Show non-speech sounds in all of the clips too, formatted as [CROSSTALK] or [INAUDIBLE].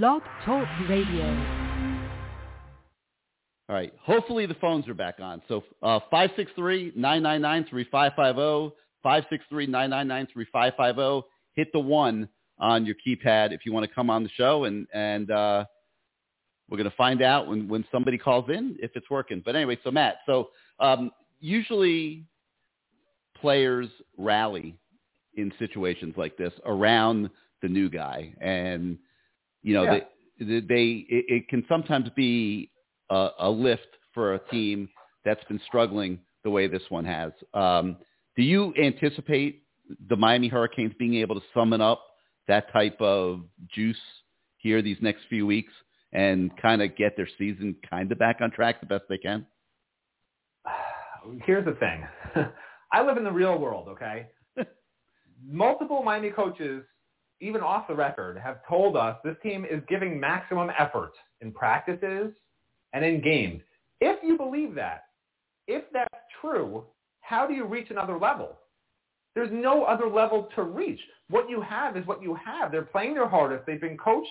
Blog Talk Radio. All right. Hopefully the phones are back on. So uh, 563-999-3550, 563-999-3550. Hit the one on your keypad if you want to come on the show, and and uh, we're going to find out when when somebody calls in if it's working. But anyway, so Matt, so um, usually players rally in situations like this around the new guy, and you know Yeah. they, they it, it can sometimes be a, a lift for a team that's been struggling the way this one has. Um, do you anticipate the Miami Hurricanes being able to summon up that type of juice here these next few weeks and kind of get their season kind of back on track the best they can? [SIGHS] Here's the thing. [LAUGHS] I live in the real world, okay? [LAUGHS] Multiple Miami coaches, even off the record, have told us this team is giving maximum effort in practices and in games. If you believe that, if that's true, how do you reach another level? There's no other level to reach. What you have is what you have. They're playing their hardest. They've been coached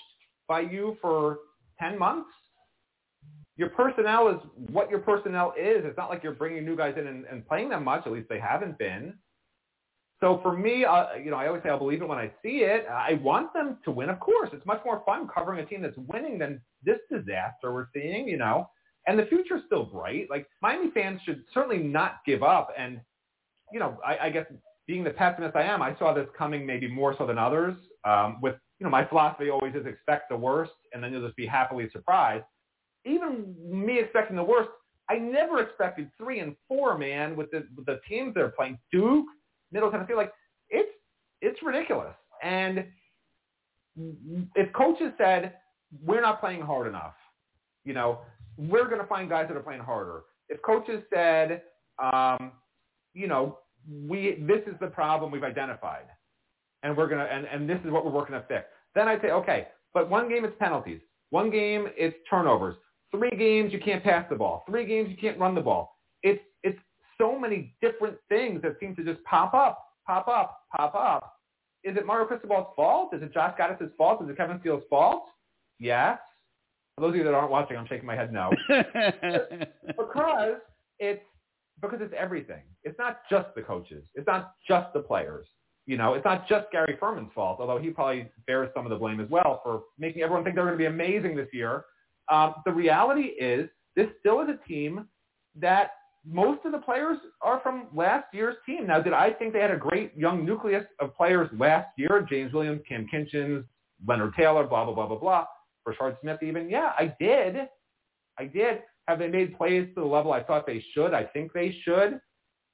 by you for 10 months. Your personnel is what your personnel is. It's not like you're bringing new guys in and, and playing them much. At least they haven't been. So for me, uh, you know, I always say I'll believe it when I see it. I want them to win, of course. It's much more fun covering a team that's winning than this disaster we're seeing, you know. And the future's still bright. Like Miami fans should certainly not give up. And you know, I, I guess being the pessimist I am, I saw this coming maybe more so than others. Um, with you know, my philosophy always is expect the worst, and then you'll just be happily surprised. Even me expecting the worst, I never expected three and four, man, with the with the teams they're playing. Duke, Middle Tennessee, like it's it's ridiculous. And if coaches said we're not playing hard enough, you know, we're going to find guys that are playing harder. If coaches said, um, you know, we this is the problem we've identified, and we're gonna and, and this is what we're working to fix, then I'd say okay. But one game it's penalties, one game it's turnovers, three games you can't pass the ball, three games you can't run the ball. It's it's so many different things that seem to just pop up, pop up, pop up. Is it Mario Cristobal's fault? Is it Josh Gattis' fault? Is it Kevin Steele's fault? Yes. For those of you that aren't watching, I'm shaking my head no. [LAUGHS] because it's because it's everything. It's not just the coaches. It's not just the players. You know, it's not just Gary Ferman's fault, although he probably bears some of the blame as well for making everyone think they're going to be amazing this year. Um, the reality is this still is a team that most of the players are from last year's team. Now, did I think they had a great young nucleus of players last year? James Williams, Kam Kinchens, Leonard Taylor, blah, blah, blah, blah, blah. Rashard Smith even. Yeah, I did. I did. Have they made plays to the level I thought they should? I think they should.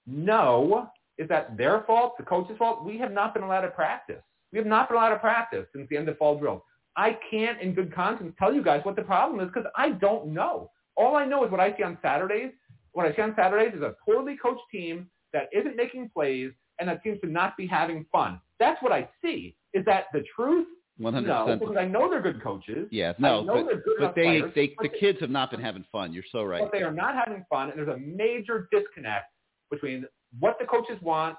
No. Is that their fault? The coach's fault? We have not been allowed to practice. We have not been allowed to practice since the end of fall drills. I can't, in good conscience, tell you guys what the problem is because I don't know. All I know is what I see on Saturdays. What I see on Saturdays is a poorly coached team that isn't making plays and that seems to not be having fun. That's what I see. Is that the truth? 100%. No, because I know they're good coaches. Yeah, no, but, but they, players, they, but the they- kids have not been having fun. You're so right. but they are not having fun, and there's a major disconnect between what the coaches want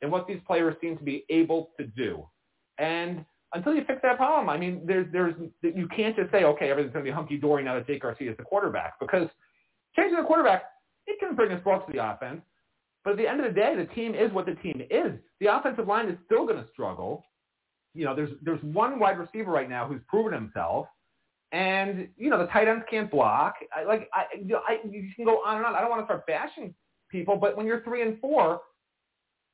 and what these players seem to be able to do. And until you fix that problem, I mean, there's there's you can't just say, okay, everything's going to be hunky dory now that Jake Garcia is the quarterback, because changing the quarterback it can bring a spark to the offense. But at the end of the day, the team is what the team is. The offensive line is still going to struggle. You know, there's there's one wide receiver right now who's proven himself, and you know the tight ends can't block. I, like I, I, you can go on and on. I don't want to start bashing people, but when you're three and four,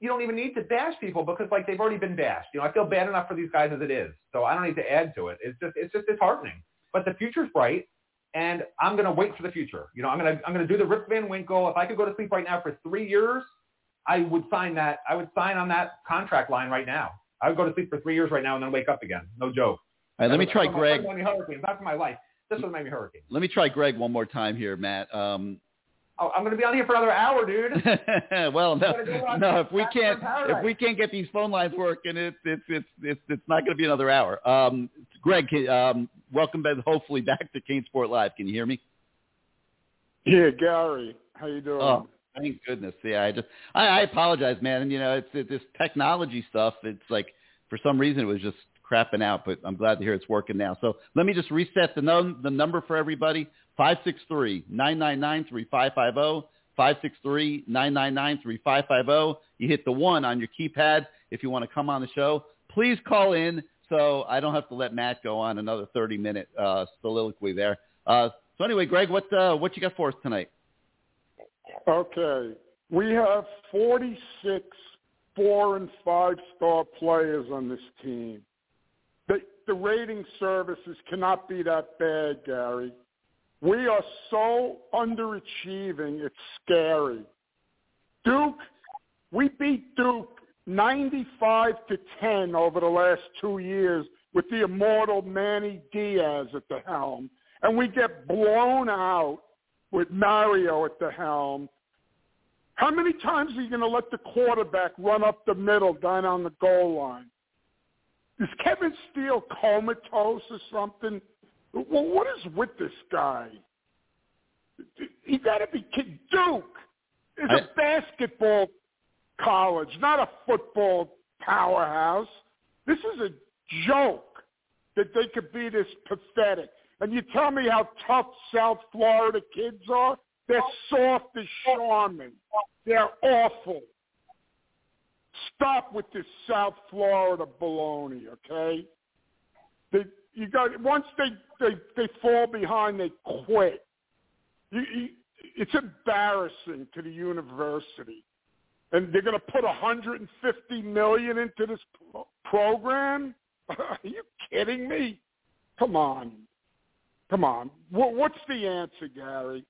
you don't even need to bash people because like they've already been bashed. You know, I feel bad enough for these guys as it is, so I don't need to add to it. It's just it's just disheartening. But the future's bright, and I'm gonna wait for the future. You know, I'm gonna I'm gonna do the Rip Van Winkle. If I could go to sleep right now for three years, I would sign that. I would sign on that contract line right now. I would go to sleep for three years right now and then wake up again. No joke. All right, let me try Greg. Hurricanes, not for my life. Just for the Miami Hurricanes. Let me try Greg one more time here, Matt. Um, Oh, I'm gonna be on here for another hour, dude. [LAUGHS] well, no, gotta go on no. If we can't, if we can't get these phone lines working, it's it's it's it's, it's not going to be another hour. Um, Greg, um, welcome back. Hopefully back to CaneSport Live. Can you hear me? Yeah, Gary, how you doing? Oh, thank goodness. Yeah, I just I, I apologize, man. And you know, it's it, this technology stuff. It's like for some reason it was just crapping out, but I'm glad to hear it's working now. So let me just reset the, num- the number for everybody, 563-999-3550, 563-999-3550. You hit the one on your keypad if you want to come on the show. Please call in so I don't have to let Matt go on another 30-minute uh, soliloquy there. Uh, so anyway, Greg, what uh, what you got for us tonight? Okay. We have 46 four and five star players on this team. The, the rating services cannot be that bad, Gary. We are so underachieving, it's scary. Duke, we beat Duke 95 to 10 over the last two years with the immortal Manny Diaz at the helm. And we get blown out with Mario at the helm how many times are you going to let the quarterback run up the middle down on the goal line? Is Kevin Steele comatose or something? Well, what is with this guy? He got to be kid. Duke is a basketball college, not a football powerhouse. This is a joke that they could be this pathetic. And you tell me how tough South Florida kids are? They're soft as Charmin. They're awful. Stop with this South Florida baloney, okay? They, you got once they, they they fall behind, they quit. You, you, it's embarrassing to the university, and they're going to put 150 million into this program. [LAUGHS] Are you kidding me? Come on, come on. What's the answer, Gary?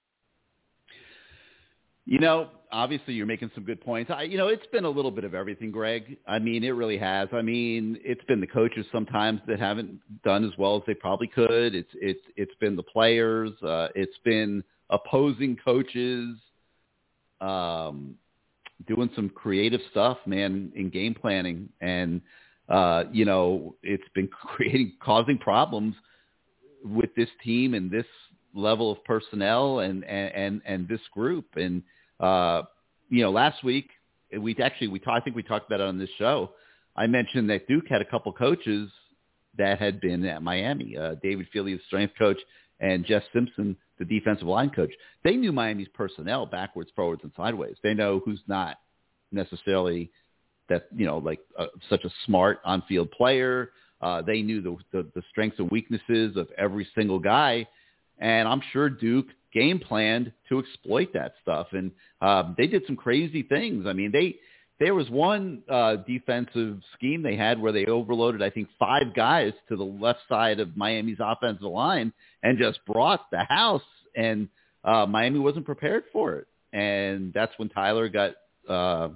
You know, obviously you're making some good points. I, you know, it's been a little bit of everything, Greg. I mean, it really has. I mean, it's been the coaches sometimes that haven't done as well as they probably could. It's it's it's been the players. Uh, it's been opposing coaches um, doing some creative stuff, man, in game planning, and uh, you know, it's been [LAUGHS] creating causing problems with this team and this level of personnel and and and, and this group and uh, you know, last week we actually we I think we talked about it on this show. I mentioned that Duke had a couple coaches that had been at Miami. Uh, David Feeley, the strength coach, and Jess Simpson, the defensive line coach. They knew Miami's personnel backwards, forwards, and sideways. They know who's not necessarily that you know like uh, such a smart on-field player. Uh, they knew the, the the strengths and weaknesses of every single guy, and I'm sure Duke game planned to exploit that stuff. And um, they did some crazy things. I mean, they there was one uh, defensive scheme they had where they overloaded, I think, five guys to the left side of Miami's offensive line and just brought the house. And uh, Miami wasn't prepared for it. And that's when Tyler got, uh,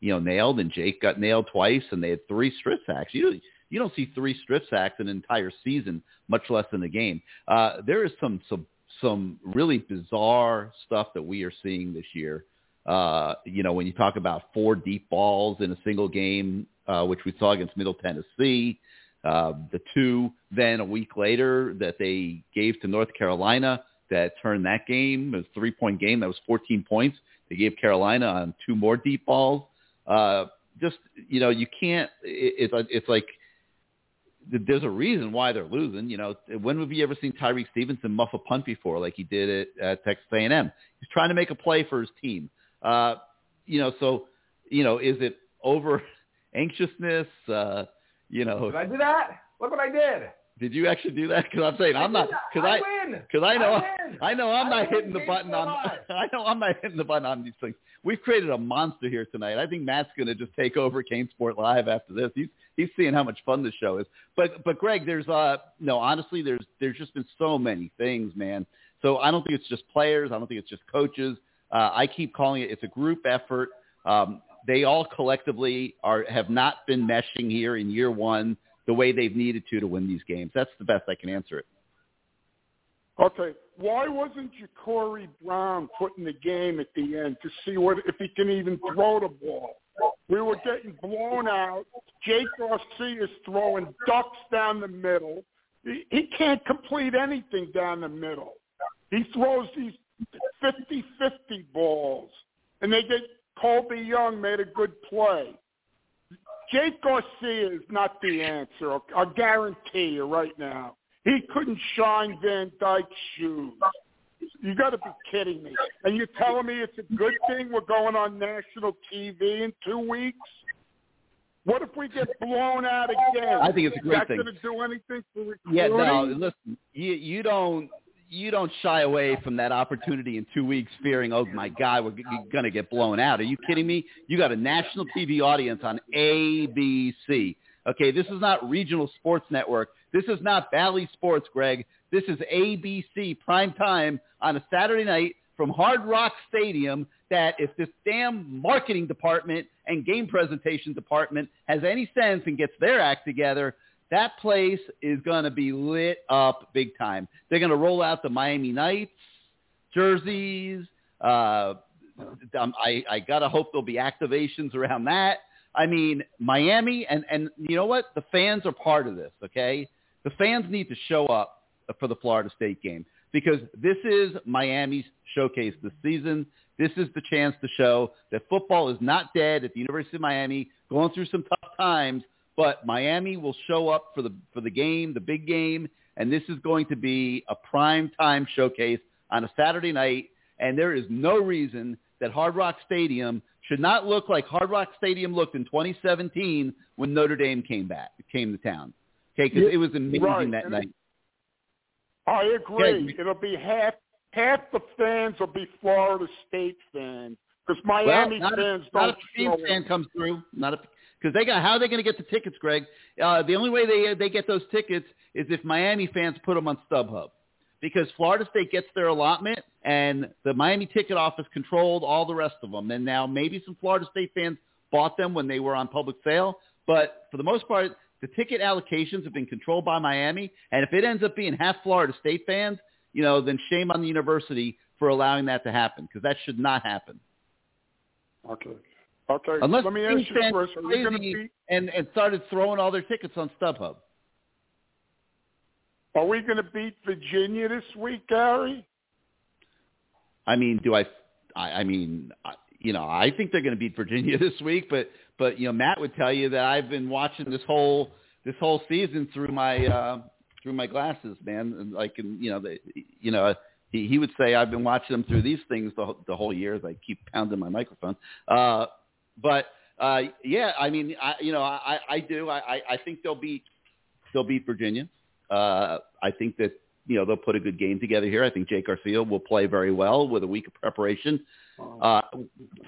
you know, nailed and Jake got nailed twice and they had three strip sacks. You, you don't see three strip sacks in an entire season, much less in the game. Uh, there is some, some some really bizarre stuff that we are seeing this year. Uh, you know, when you talk about four deep balls in a single game, uh, which we saw against Middle Tennessee, uh, the two then a week later that they gave to North Carolina that turned that game, a three-point game that was 14 points. They gave Carolina on two more deep balls. Uh, just, you know, you can't, it, it's, it's like – there's a reason why they're losing. You know, when have you ever seen Tyrique Stevenson muff a punt before, like he did it at Texas A&M? He's trying to make a play for his team. Uh, you know, so you know, is it over [LAUGHS] anxiousness? Uh, you know, did I do that? Look what I did. Did you actually do that? Because I'm saying I am not. Because I because I, I, know I, I know I'm I not hitting the button on. [LAUGHS] I know I'm not hitting the button on these things. We've created a monster here tonight. I think Matt's going to just take over CaneSport Live after this. He's he's seeing how much fun the show is. But but Greg, there's uh no honestly, there's there's just been so many things, man. So I don't think it's just players. I don't think it's just coaches. Uh, I keep calling it. It's a group effort. Um, they all collectively are have not been meshing here in year one the way they've needed to to win these games. That's the best I can answer it. Okay, why wasn't Jacurri Brown put in the game at the end to see what if he can even throw the ball? We were getting blown out. Jake Garcia is throwing ducks down the middle. He, he can't complete anything down the middle. He throws these 50-50 balls, and they get Colby Young made a good play. Jake Garcia is not the answer. I guarantee you right now. He couldn't shine Van Dyke's shoes. You got to be kidding me. And you're telling me it's a good thing we're going on national TV in two weeks? What if we get blown out again? I think it's a great Is that thing. going to do anything for recruiting? Yeah, no, listen, you you don't you don't shy away from that opportunity in two weeks, fearing, oh my God, we're g- going to get blown out. Are you kidding me? You got a national TV audience on ABC. Okay, this is not regional sports network. This is not Bally Sports, Greg. This is ABC prime time on a Saturday night from Hard Rock Stadium that if this damn marketing department and game presentation department has any sense and gets their act together, that place is going to be lit up big time. They're going to roll out the Miami Nights jerseys. Uh, um, I, I got to hope there'll be activations around that. I mean, Miami, and, and you know what? The fans are part of this, okay? The fans need to show up for the Florida State game because this is Miami's showcase this season. This is the chance to show that football is not dead at the University of Miami, going through some tough times, but Miami will show up for the for the game, the big game, and this is going to be a prime time showcase on a Saturday night. And there is no reason that Hard Rock Stadium should not look like Hard Rock Stadium looked in 2017 when Notre Dame came back, came to town. Okay, because it was amazing right, that and night. I agree. Yeah. It'll be half half the fans will be Florida State fans because Well, Miami not fans if, not don't if the Saints fan comes through. Not if because they got how are they going to get the tickets, Greg? Uh, the only way they they get those tickets is if Miami fans put them on StubHub, because Florida State gets their allotment and the Miami ticket office controlled all the rest of them. And now maybe some Florida State fans bought them when they were on public sale, but for the most part, the ticket allocations have been controlled by Miami. And if it ends up being half Florida State fans, you know, then shame on the university for allowing that to happen because that should not happen. Okay. Okay. Unless Let me ask you first. Are were we going to crazy beat? and, and started throwing all their tickets on StubHub. Are we going to beat Virginia this week, Gary? I mean, do I? I, I mean, I, you know, I think they're going to beat Virginia [LAUGHS] this week, but but you know, Matt would tell you that I've been watching this whole this whole season through my uh, through my glasses, man. And like, and, you know, the, you know, he he would say I've been watching them through these things the whole- the whole year as I keep pounding my microphone. Uh, but uh, yeah, I mean, I you know, I I do. I I I think they'll beat they'll beat Virginia. Uh, I think that you know they'll put a good game together here. I think Jake Garcia will play very well with a week of preparation. Uh,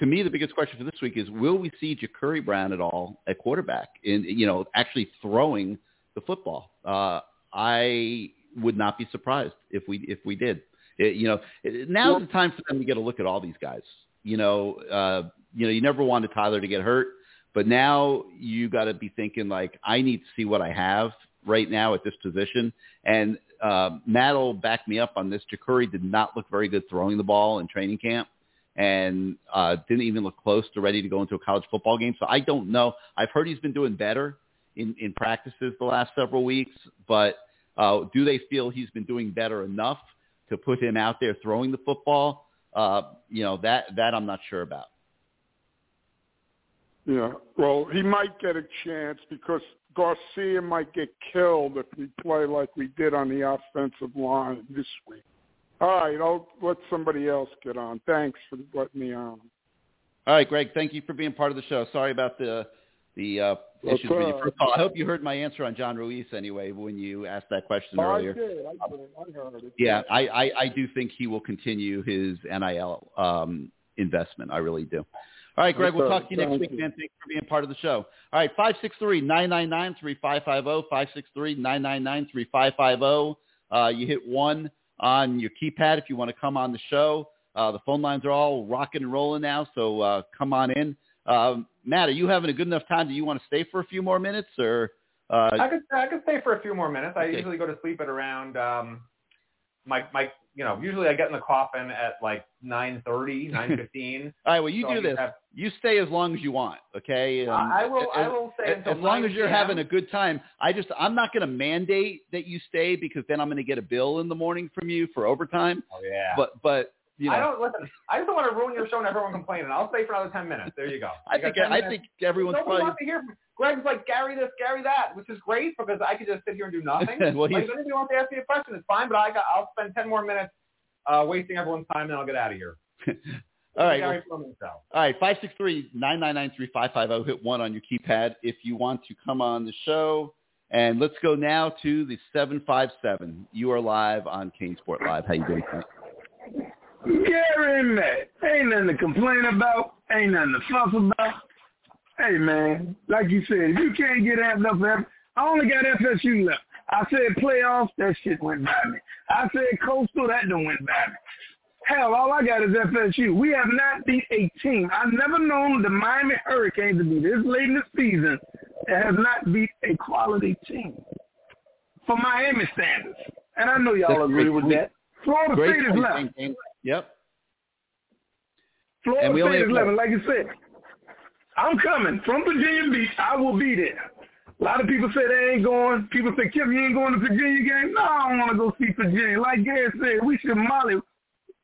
to me, the biggest question for this week is: Will we see Jacurri Brown at all at quarterback? In you know, actually throwing the football. Uh, I would not be surprised if we if we did. It, you know, it, now's the time for them to get a look at all these guys. You know, uh, you know, you never wanted Tyler to get hurt, but now you got to be thinking like, I need to see what I have right now at this position. And uh, Matt will back me up on this. Jacurri did not look very good throwing the ball in training camp and uh, didn't even look close to ready to go into a college football game. So I don't know. I've heard he's been doing better in, in practices the last several weeks, but uh, do they feel he's been doing better enough to put him out there throwing the football? Uh, you know, that, that I'm not sure about. Yeah. Well, he might get a chance because Garcia might get killed if we play like we did on the offensive line this week. All right, I'll let somebody else get on. Thanks for letting me on. All right, Greg, thank you for being part of the show. Sorry about the the uh, issues with your first call. I hope you heard my answer on John Ruiz anyway when you asked that question Oh, I earlier. did. I did. I heard it. Yeah, I, I, I do think he will continue his NIL um, investment. I really do. All right, Greg, we'll talk to you next week, man. Thanks for being part of the show. All right, 563-999-3550, 563-999-3550. Uh, you hit one on your keypad if you want to come on the show. Uh, the phone lines are all rocking and rolling now, so uh, come on in. Um, Matt, are you having a good enough time? Do you want to stay for a few more minutes, or uh, I could I could stay for a few more minutes. I Okay. usually go to sleep at around um my my you know usually I get in the coffin at like nine thirty, [LAUGHS] nine fifteen. all right? Well, you So do I this. have- You stay as long as you want, okay? Um, I will I as- will stay as long as you're having a good time. I just I'm not going to mandate that you stay because then I'm going to get a bill in the morning from you for overtime. Oh yeah. But but you know. I don't listen. I just don't want to ruin your show and everyone complaining. I'll stay for another ten minutes. There you go. I think got 10 I minutes. think everyone's Nobody probably. wants to hear. From, Greg's like Gary this, Gary that, which is great because I could just sit here and do nothing. [LAUGHS] Well, like, if anybody wants to ask me a question, it's fine. But I got. I'll spend ten more minutes uh, wasting everyone's time, and then I'll get out of here. [LAUGHS] All right. Show. All right, five six three nine nine nine three five five zero. Hit one on your keypad if you want to come on the show. And let's go now to the seven five seven. You are live on CaneSport Live. How you doing? Frank? Gary and Matt, ain't nothing to complain about, ain't nothing to fuss about. Hey man, like you said, if you can't get amped up for I only got FSU left. I said playoffs, that shit went by me. I said coastal, that done went by me. Hell, all I got is FSU. We have not beat a team. I've never known the Miami Hurricanes to be this late in the season that has not beat a quality team for Miami standards. And I know y'all That's agree with that. Florida State is left. Yep. Florida And we State is eleven, like you said. I'm coming from Virginia Beach. I will be there. A lot of people say they ain't going. People say, Kim, you ain't going to Virginia game? No, I don't want to go see Virginia. Like Gary said, we should molly.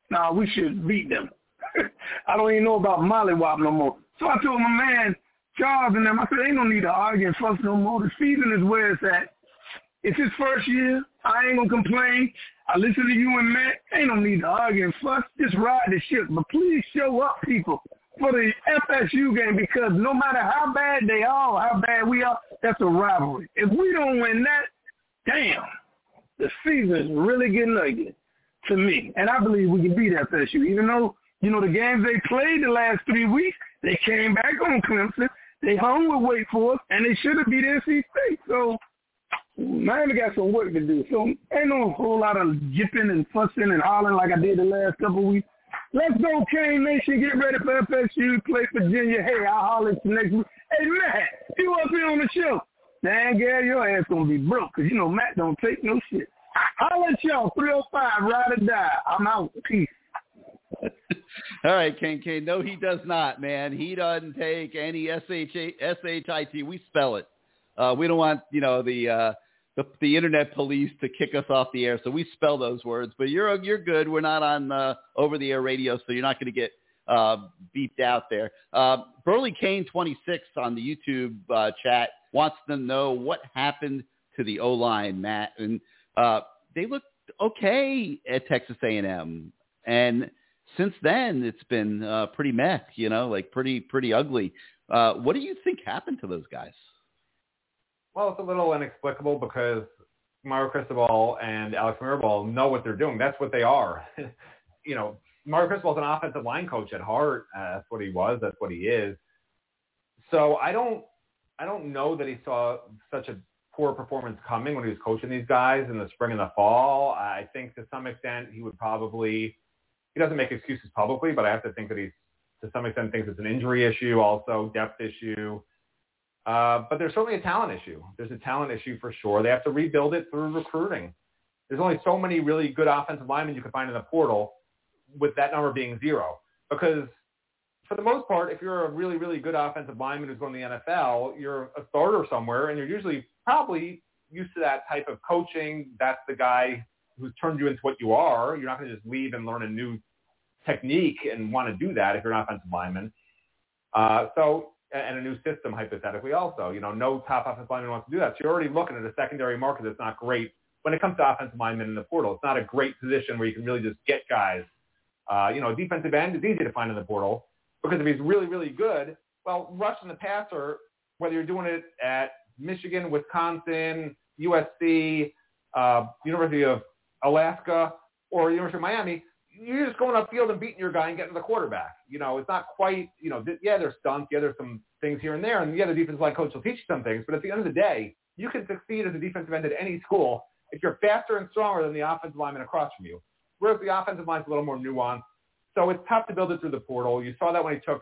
No, we should beat them. [LAUGHS] I don't even know about mollywop no more. So I told my man, Charles and them, I said, ain't no need to argue and fuss no more. The season is where it's at. It's his first year. I ain't gonna complain. I listen to you and Matt. Ain't no need to argue and fuss. Just ride the ship. But please show up, people, for the FSU game because no matter how bad they are, how bad we are, that's a rivalry. If we don't win that, damn, the season is really getting ugly to me. And I believe we can beat FSU, even though you know the games they played the last three weeks, they came back on Clemson. They hung with Wake Forest, and they should have beat NC State. So Miami got some work to do. So ain't no whole lot of jipping and fussing and hollering like I did the last couple of weeks. Let's go, Cane Nation. Get ready for FSU. Play Virginia. Hey, I'll holler next week. Hey, Matt, you up here on the show. Dang, girl, your ass going to be broke because, you know, Matt don't take no shit. Holler at y'all. 305, ride or die. I'm out. Peace. [LAUGHS] All right, Kane Kane. No, he does not, man. He doesn't take any S-H-I-T. We spell it. Uh, we don't want, you know, the, uh, the the internet police to kick us off the air, so we spell those words. But you're you're good. We're not on over the air radio, so you're not going to get uh, beeped out there. Uh, Burley Kane 26 on the YouTube uh, chat wants to know what happened to the O line, Matt, and uh, they looked okay at Texas A&M, and since then it's been uh, pretty meh, you know, like pretty pretty ugly. Uh, what do you think happened to those guys? Well, it's a little inexplicable because Mario Cristobal and Alex Mirabal know what they're doing. That's what they are. [LAUGHS] you know, Mario Cristobal's an offensive line coach at heart. Uh, that's what he was. That's what he is. So I don't, I don't know that he saw such a poor performance coming when he was coaching these guys in the spring and the fall. I think to some extent he would probably, he doesn't make excuses publicly, but I have to think that he's to some extent thinks it's an injury issue, also depth issue. Uh, but there's certainly a talent issue. There's a talent issue for sure. They have to rebuild it through recruiting. There's only so many really good offensive linemen you can find in the portal with that number being zero. Because for the most part, if you're a really, really good offensive lineman who's going to the NFL, you're a starter somewhere, and you're usually probably used to that type of coaching. That's the guy who's turned you into what you are. You're not going to just leave and learn a new technique and want to do that if you're an offensive lineman. Uh, so and a new system hypothetically also. You know, no top offensive lineman wants to do that. So you're already looking at a secondary market that's not great when it comes to offensive linemen in the portal. It's not a great position where you can really just get guys. Uh, you know, defensive end is easy to find in the portal because if he's really, really good, well, rushing the passer, whether you're doing it at Michigan, Wisconsin, USC, uh, University of Alaska, or University of Miami, you're just going upfield and beating your guy and getting the quarterback. You know, it's not quite, you know, yeah, there's stunts, yeah, there's some things here and there, and yeah, the defensive line coach will teach you some things, but at the end of the day, you can succeed as a defensive end at any school if you're faster and stronger than the offensive lineman across from you. Whereas the offensive line's a little more nuanced. So it's tough to build it through the portal. You saw that when he took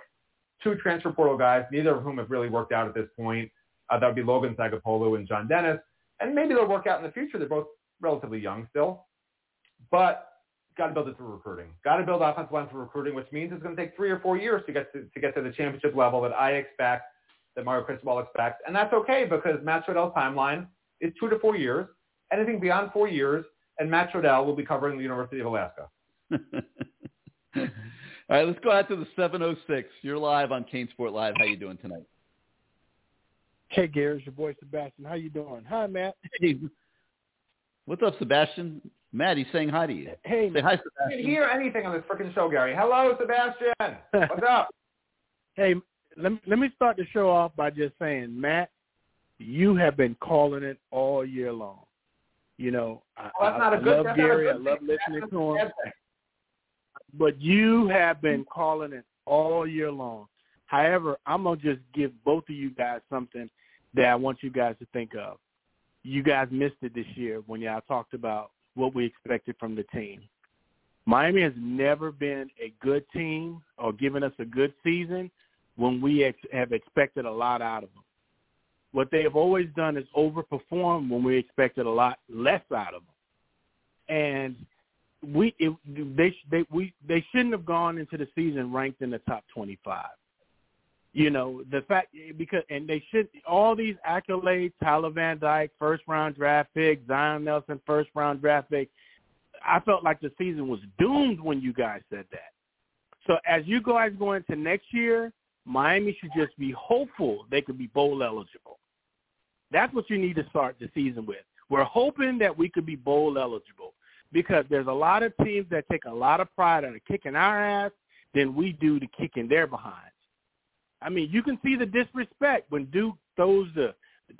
two transfer portal guys, neither of whom have really worked out at this point. Uh, that would be Logan Sagapolu and John Dennis. And maybe they'll work out in the future. They're both relatively young still. But got to build it through recruiting. Got to build offensive line through recruiting, which means it's going to take three or four years to get to, to get to the championship level that I expect, that Mario Cristobal expects, and that's okay because Matt Shodell's timeline is two to four years. Anything beyond four years, and Matt Trudell will be covering the University of Alaska. [LAUGHS] All right, let's go out to the 706. You're live on CaneSport Live. How you doing tonight? Hey, Gary, it's your boy Sebastian. How you doing? Hi, Matt. Hey, what's up, Sebastian? Matt, he's saying hi to you. Hey, Say hi, I Sebastian. didn't hear anything on this freaking show, Gary. Hello, Sebastian. [LAUGHS] What's up? hey, let me, let me start the show off by just saying, Matt, you have been calling it all year long. You know, I, Well, that's not I, a good. I love that's not a Gary. I good love listening That's to him. but you have been calling it all year long. However, I'm gonna just give both of you guys something that I want you guys to think of. You guys missed it this year when y'all talked about what we expected from the team. Miami has never been a good team or given us a good season when we ex- have expected a lot out of them. What they have always done is overperform when we expected a lot less out of them. And we it, they they we they shouldn't have gone into the season ranked in the top 25. You know, the fact because and they should all these accolades, Tyler Van Dyke, first round draft pick, Zion Nelson, first round draft pick. I felt like the season was doomed when you guys said that. So as you guys go into next year, Miami should just be hopeful they could be bowl eligible. That's what you need to start the season with. We're hoping that we could be bowl eligible because there's a lot of teams that take a lot of pride in kicking our ass than we do to kicking their behinds. I mean, you can see the disrespect when Duke throws the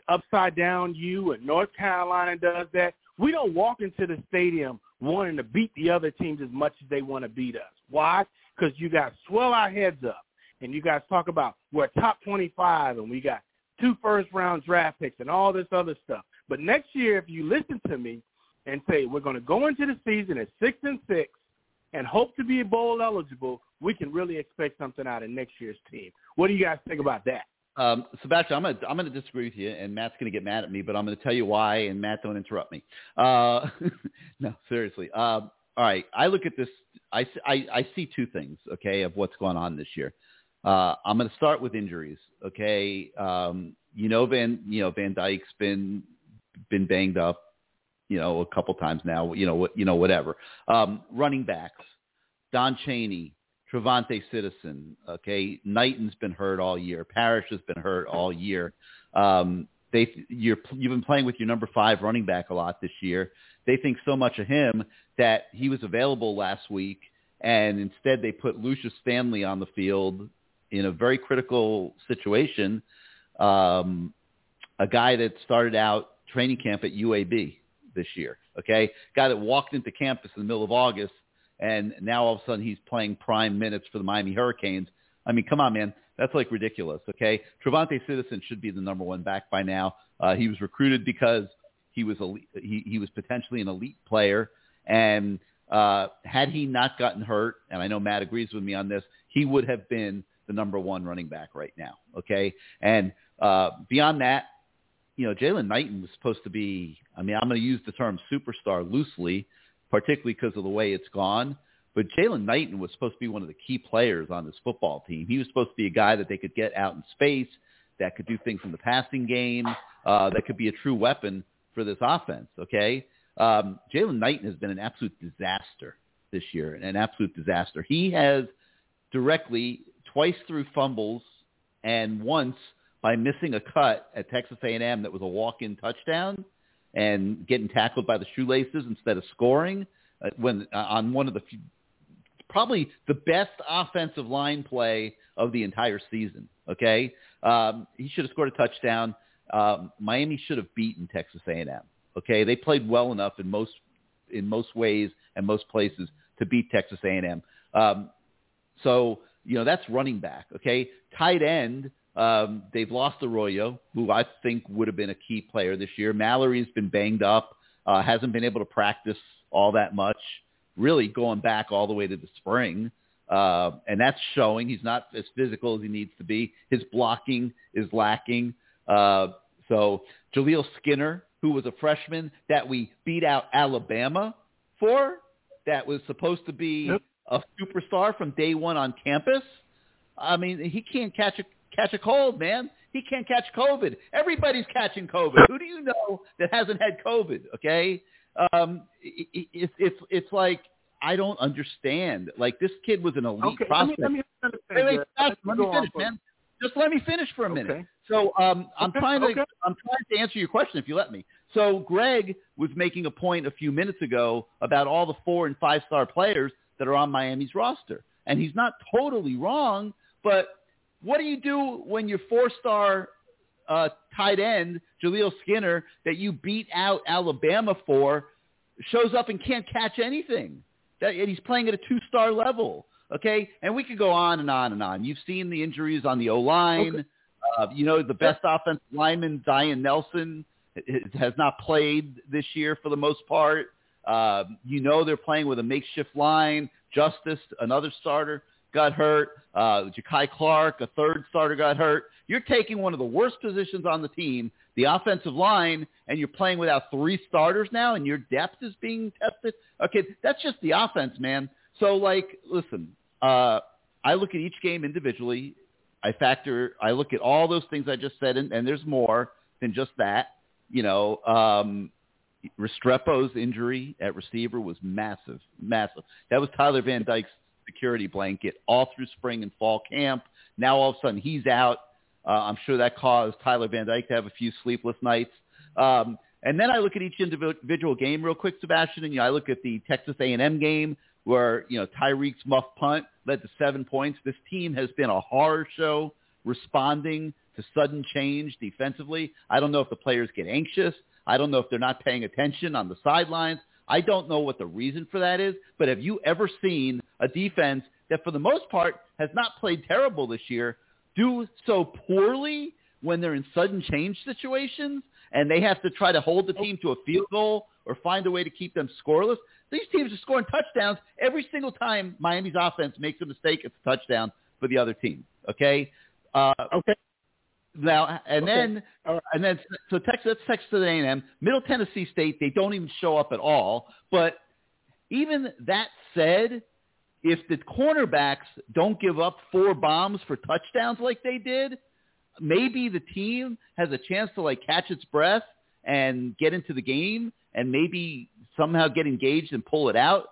upside down U and North Carolina does that. We don't walk into the stadium wanting to beat the other teams as much as they want to beat us. Why? Because you guys swell our heads up and you guys talk about we're top 25 and we got two first round draft picks and all this other stuff. But next year, if you listen to me and say we're going to go into the season at six and six and hope to be bowl eligible, we can really expect something out of next year's team. What do you guys think about that? Um, Sebastian, I'm gonna I'm gonna disagree with you, and Matt's gonna get mad at me, but I'm gonna tell you why. And Matt, don't interrupt me. Uh, [LAUGHS] no, seriously. Um, all right, I look at this. I, I I see two things. Okay, of what's going on this year. Uh, I'm gonna start with injuries. Okay, um, you know Van you know Van Dyke's been been banged up. You know a couple times now. You know what you know whatever. Um, running backs, Don Chaney, TreVonte' Citizen. Okay, Knighton's been hurt all year. Parrish has been hurt all year. Um, they you're you've been playing with your number five running back a lot this year. They think so much of him that he was available last week, and instead they put Lucious Stanley on the field in a very critical situation. Um, a guy that started out training camp at UAB this year. Okay, guy that walked into campus in the middle of August and now all of a sudden he's playing prime minutes for the Miami Hurricanes. I mean, come on, man. That's like ridiculous, okay? TreVonte' Citizen should be the number one back by now. Uh, he was recruited because he was a he, he was potentially an elite player, and uh, had he not gotten hurt, and I know Matt agrees with me on this, he would have been the number one running back right now, okay? And uh, beyond that, you know, Jalen Knighton was supposed to be. I mean, I'm going to use the term superstar loosely particularly because of the way it's gone. But Jalen Knighton was supposed to be one of the key players on this football team. He was supposed to be a guy that they could get out in space, that could do things in the passing game, uh, that could be a true weapon for this offense. Okay, um, Jalen Knighton has been an absolute disaster this year, an absolute disaster. He has directly twice through fumbles and once by missing a cut at Texas A&M that was a walk-in touchdown and getting tackled by the shoelaces instead of scoring uh, when uh, on one of the few, probably the best offensive line play of the entire season. Okay, um, he should have scored a touchdown. Um, Miami should have beaten Texas A&M. Okay, they played well enough in most in most ways and most places to beat Texas A&M. Um, so you know that's running back. Okay, tight end. Um, they've lost Arroyo, who I think would have been a key player this year. Mallory's been banged up, uh, hasn't been able to practice all that much, really going back all the way to the spring. Uh, and that's showing he's not as physical as he needs to be. His blocking is lacking. Uh, so Jaleel Skinner, who was a freshman that we beat out Alabama for, that was supposed to be Yep. a superstar from day one on campus. I mean, he can't catch a catch a cold, man. He can't catch COVID. Everybody's catching COVID. Who do you know that hasn't had COVID? Okay, um, it, it, it's it's it's like I don't understand. Like this kid was an elite Okay, let me, prospect. let me. Wait, wait, let me finish, man. Just let me finish for a minute. Okay. So um, I'm Okay, trying to. I'm trying to answer your question if you let me. So Greg was making a point a few minutes ago about all the four and five star players that are on Miami's roster, and he's not totally wrong. But what do you do when your four star uh, tight end Jaleel Skinner that you beat out Alabama for shows up and can't catch anything? That and he's playing at a two star level. Okay, and we could go on and on and on. You've seen the injuries on the O line. Okay. Uh, you know the best offensive lineman, Zion Nelson, has not played this year for the most part. Uh, you know they're playing with a makeshift line. Justice, another starter, got hurt. Uh, Jakai Clark, a third starter, got hurt. You're taking one of the worst positions on the team, the offensive line, and you're playing without three starters now, and your depth is being tested. Okay, that's just the offense, man. So, like, listen, uh, I look at each game individually. I factor, I look at all those things I just said, and, and there's more than just that. You know, um, Restrepo's injury at receiver was massive, massive. That was Tyler Van Dyke's security blanket all through spring and fall camp. Now all of a sudden he's out. Uh, I'm sure that caused Tyler Van Dyke to have a few sleepless nights. Um, and then I look at each individual game real quick, Sebastian, and you know, I look at the Texas A&M game where you know Tyrique's muff punt led to seven points. This team has been a horror show responding to sudden change defensively. I don't know if the players get anxious. I don't know if they're not paying attention on the sidelines. I don't know what the reason for that is, but have you ever seen a defense that for the most part has not played terrible this year do so poorly when they're in sudden change situations and they have to try to hold the team to a field goal or find a way to keep them scoreless? These teams are scoring touchdowns every single time Miami's offense makes a mistake. It's a touchdown for the other team. Okay. Uh, Okay. Now and Okay. then right. and then so Texas that's Texas A&M, Middle Tennessee State they don't even show up at all. But even that said, if the cornerbacks don't give up four bombs for touchdowns like they did, maybe the team has a chance to like catch its breath and get into the game and maybe somehow get engaged and pull it out.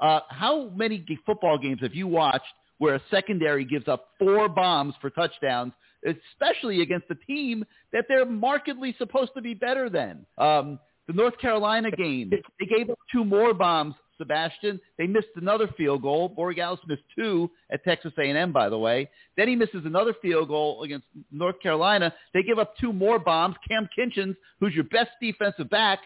Uh, how many football games have you watched where a secondary gives up four bombs for touchdowns, especially against a team that they're markedly supposed to be better than? Um, the North Carolina game, they gave up two more bombs. Sebastian, they missed another field goal. Borregales missed two at Texas A&M, by the way. Then he misses another field goal against North Carolina. They give up two more bombs. Kam Kinchens, who's your best defensive back,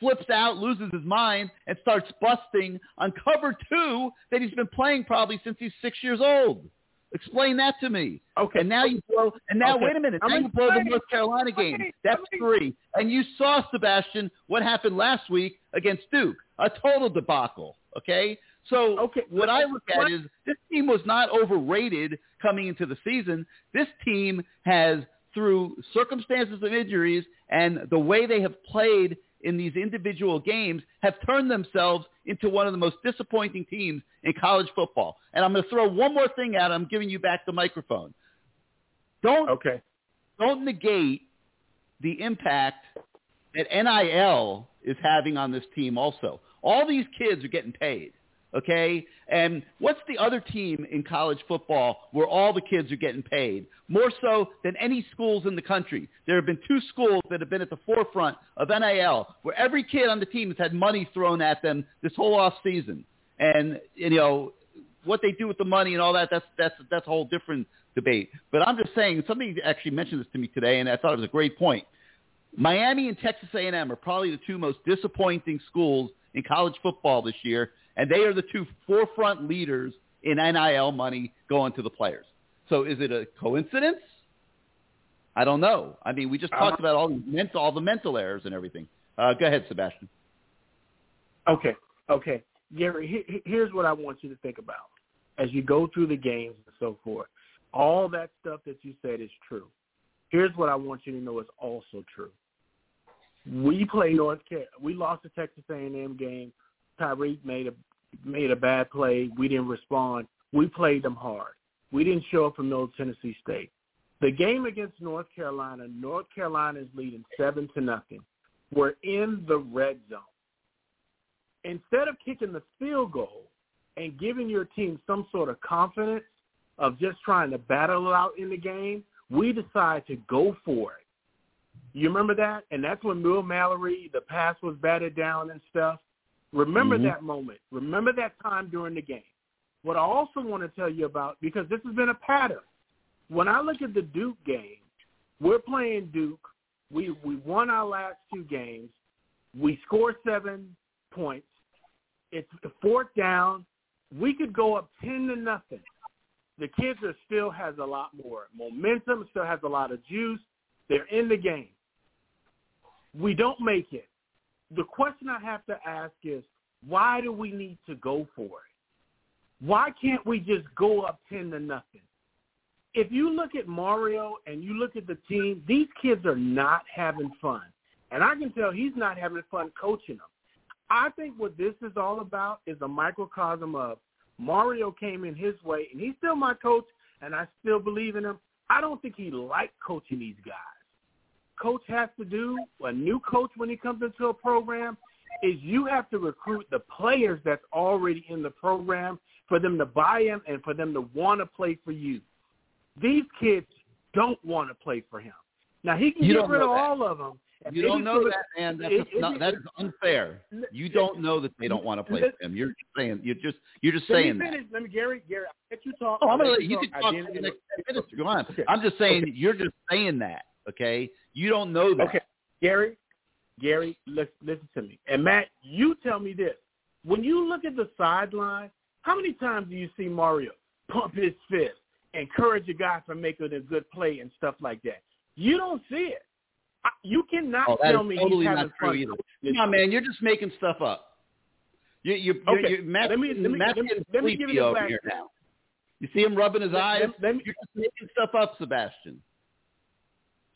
flips out, loses his mind, and starts busting on cover two that he's been playing probably since he's six years old. Explain that to me. Okay. And now you blow. And now Okay. wait a minute. I'm Now you blow the. North Carolina game. Wait, That's three. And you saw Sebastian what happened last week against Duke. A total debacle. Okay. So Okay, what I look at is this team was not overrated coming into the season. This team has, through circumstances of injuries and the way they have played in these individual games, have turned themselves into one of the most disappointing teams in college football. And I'm going to throw one more thing out. I'm giving you back the microphone. Don't Okay. don't negate the impact that NIL is having on this team also. All these kids are getting paid, okay? And what's the other team in college football where all the kids are getting paid? More so than any schools in the country. There have been two schools that have been at the forefront of NIL where every kid on the team has had money thrown at them this whole off season. And, you know, what they do with the money and all that, that's, that's, that's a whole different debate. But I'm just saying, somebody actually mentioned this to me today, and I thought it was a great point. Miami and Texas A&M are probably the two most disappointing schools in college football this year, and they are the two forefront leaders in NIL money going to the players. So is it a coincidence? I don't know. I mean, we just talked about all the mental, all the mental errors and everything. Uh, go ahead, Sebastian. Okay. Okay. Gary, he- he- here's what I want you to think about as you go through the games and so forth. All that stuff that you said is true. Here's what I want you to know is also true. We played North Car- we lost the Texas A&M game. Tyrique made a made a bad play. We didn't respond. We played them hard. We didn't show up from Middle Tennessee State. The game against North Carolina, North Carolina is leading seven to nothing. We're in the red zone instead of kicking the field goal, and giving your team some sort of confidence of just trying to battle out in the game, we decide to go for it. You remember that? And that's when Will Mallory, the pass was batted down and stuff. Remember mm-hmm. that moment. Remember that time during the game. What I also want to tell you about, because this has been a pattern. When I look at the Duke game, we're playing Duke. We we won our last two games. We score seven points. It's fourth down. We could go up ten to nothing. The kids are still has a lot more momentum. Still has a lot of juice. They're in the game. We don't make it. The question I have to ask is, why do we need to go for it? Why can't we just go up 10 to nothing? If you look at Mario and you look at the team, these kids are not having fun. And I can tell he's not having fun coaching them. I think what this is all about is a microcosm of Mario came in his way, and he's still my coach, and I still believe in him. I don't think he liked coaching these guys. Coach has to do, a new coach when he comes into a program, is you have to recruit the players that's already in the program for them to buy in and for them to want to play for you. These kids don't want to play for him. Now he can you get rid of that. all of them. You don't know that, man. That's it, not, that is unfair. You don't know that they don't want to play for him. You're just saying. You're just. You're just saying let me finish. that. Let me, Gary. Gary, I'll let you talk. Oh, I'm gonna let you, you can talk for the next minutes. Go on. Okay. I'm just saying. Okay. You're just saying that. Okay. You don't know that. Okay, Gary. Gary, listen, listen to me. And Matt, you tell me this. When you look at the sideline, how many times do you see Mario pump his fist, encourage a guy for making a good play and stuff like that? You don't see it. You cannot oh, tell me totally he's having not true fun. Either. No, man, you're just making stuff up. You, you, okay. you're, Matt, let me, let me, Matt's let me, let me give you over back. here now. You see him rubbing his let, eyes? Let, let me, you're just making stuff up, Sebastian.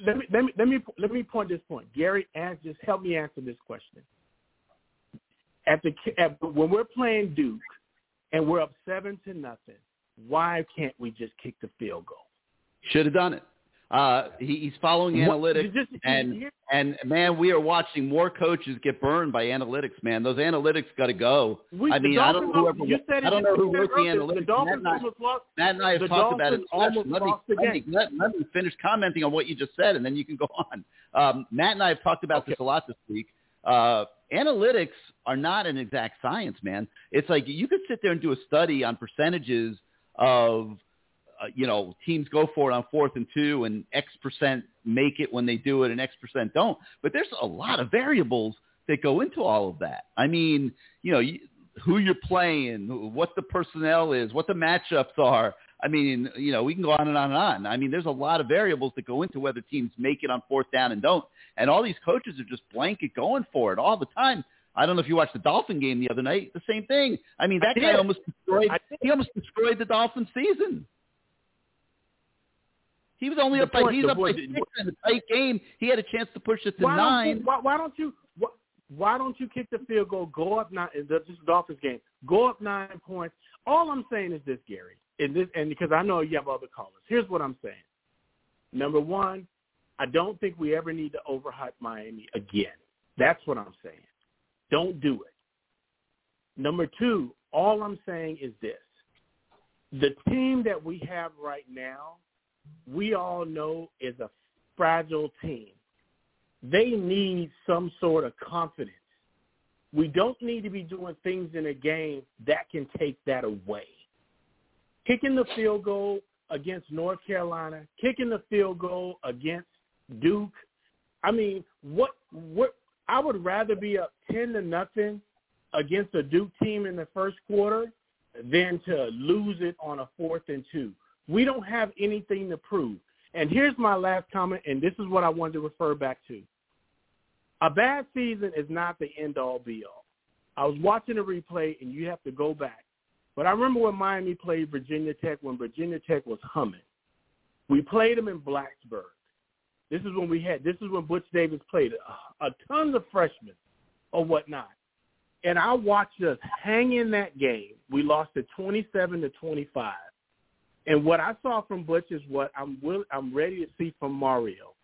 Let me let me let me let me point this point. Gary, ask, just help me answer this question. At the at, when we're playing Duke and we're up seven to nothing, why can't we just kick the field goal? Should have done it. Uh, he, he's following analytics, just, and and man, we are watching more coaches get burned by analytics. Man, those analytics got to go. We, I mean, I don't know who, you said I don't know who wrote the analytics. The Dolphins Matt, almost lost. Matt and I have talked about it. Let, me, let, me, let, let me finish commenting on what you just said, and then you can go [LAUGHS] on. Um, Matt and I have talked about okay. this a lot this week. Uh, analytics are not an exact science, man. It's like you could sit there and do a study on percentages of Uh, you know, teams go for it on fourth and two and X percent make it when they do it and X percent don't. But there's a lot of variables that go into all of that. I mean, you know, you, who you're playing, what the personnel is, what the matchups are. I mean, you know, we can go on and on and on. I mean, there's a lot of variables that go into whether teams make it on fourth down and don't. And all these coaches are just blanket going for it all the time. I don't know if you watched the Dolphin game the other night. The same thing. I mean, that I guy did. almost destroyed. He almost destroyed the Dolphin season. He was only The up by point- he's the up by six in a tight game. He had a chance to push it to why nine. Don't you, why, why don't you? Why, why don't you kick the field goal? Go up nine. This is the Dolphins game. Go up nine points. All I'm saying is this, Gary, and this, and because I know you have other callers. Here's what I'm saying. Number one, I don't think we ever need to overhype Miami again. That's what I'm saying. Don't do it. Number two, all I'm saying is this. The team that we have right now, we all know is a fragile team. They need some sort of confidence. We don't need to be doing things in a game that can take that away. Kicking the field goal against North Carolina, kicking the field goal against Duke. I mean, what what I would rather be up 10 to nothing against a Duke team in the first quarter than to lose it on a fourth and two. We don't have anything to prove. And here's my last comment, and this is what I wanted to refer back to. A bad season is not the end-all, be-all. I was watching a replay, and you have to go back. But I remember when Miami played Virginia Tech, when Virginia Tech was humming. We played them in Blacksburg. This is when we had. This is when Butch Davis played uh, a, a tons of freshmen or whatnot. And I watched us hang in that game. We lost it 27 to 25. And what I saw from Butch is what I'm will, I'm ready to see from Mario.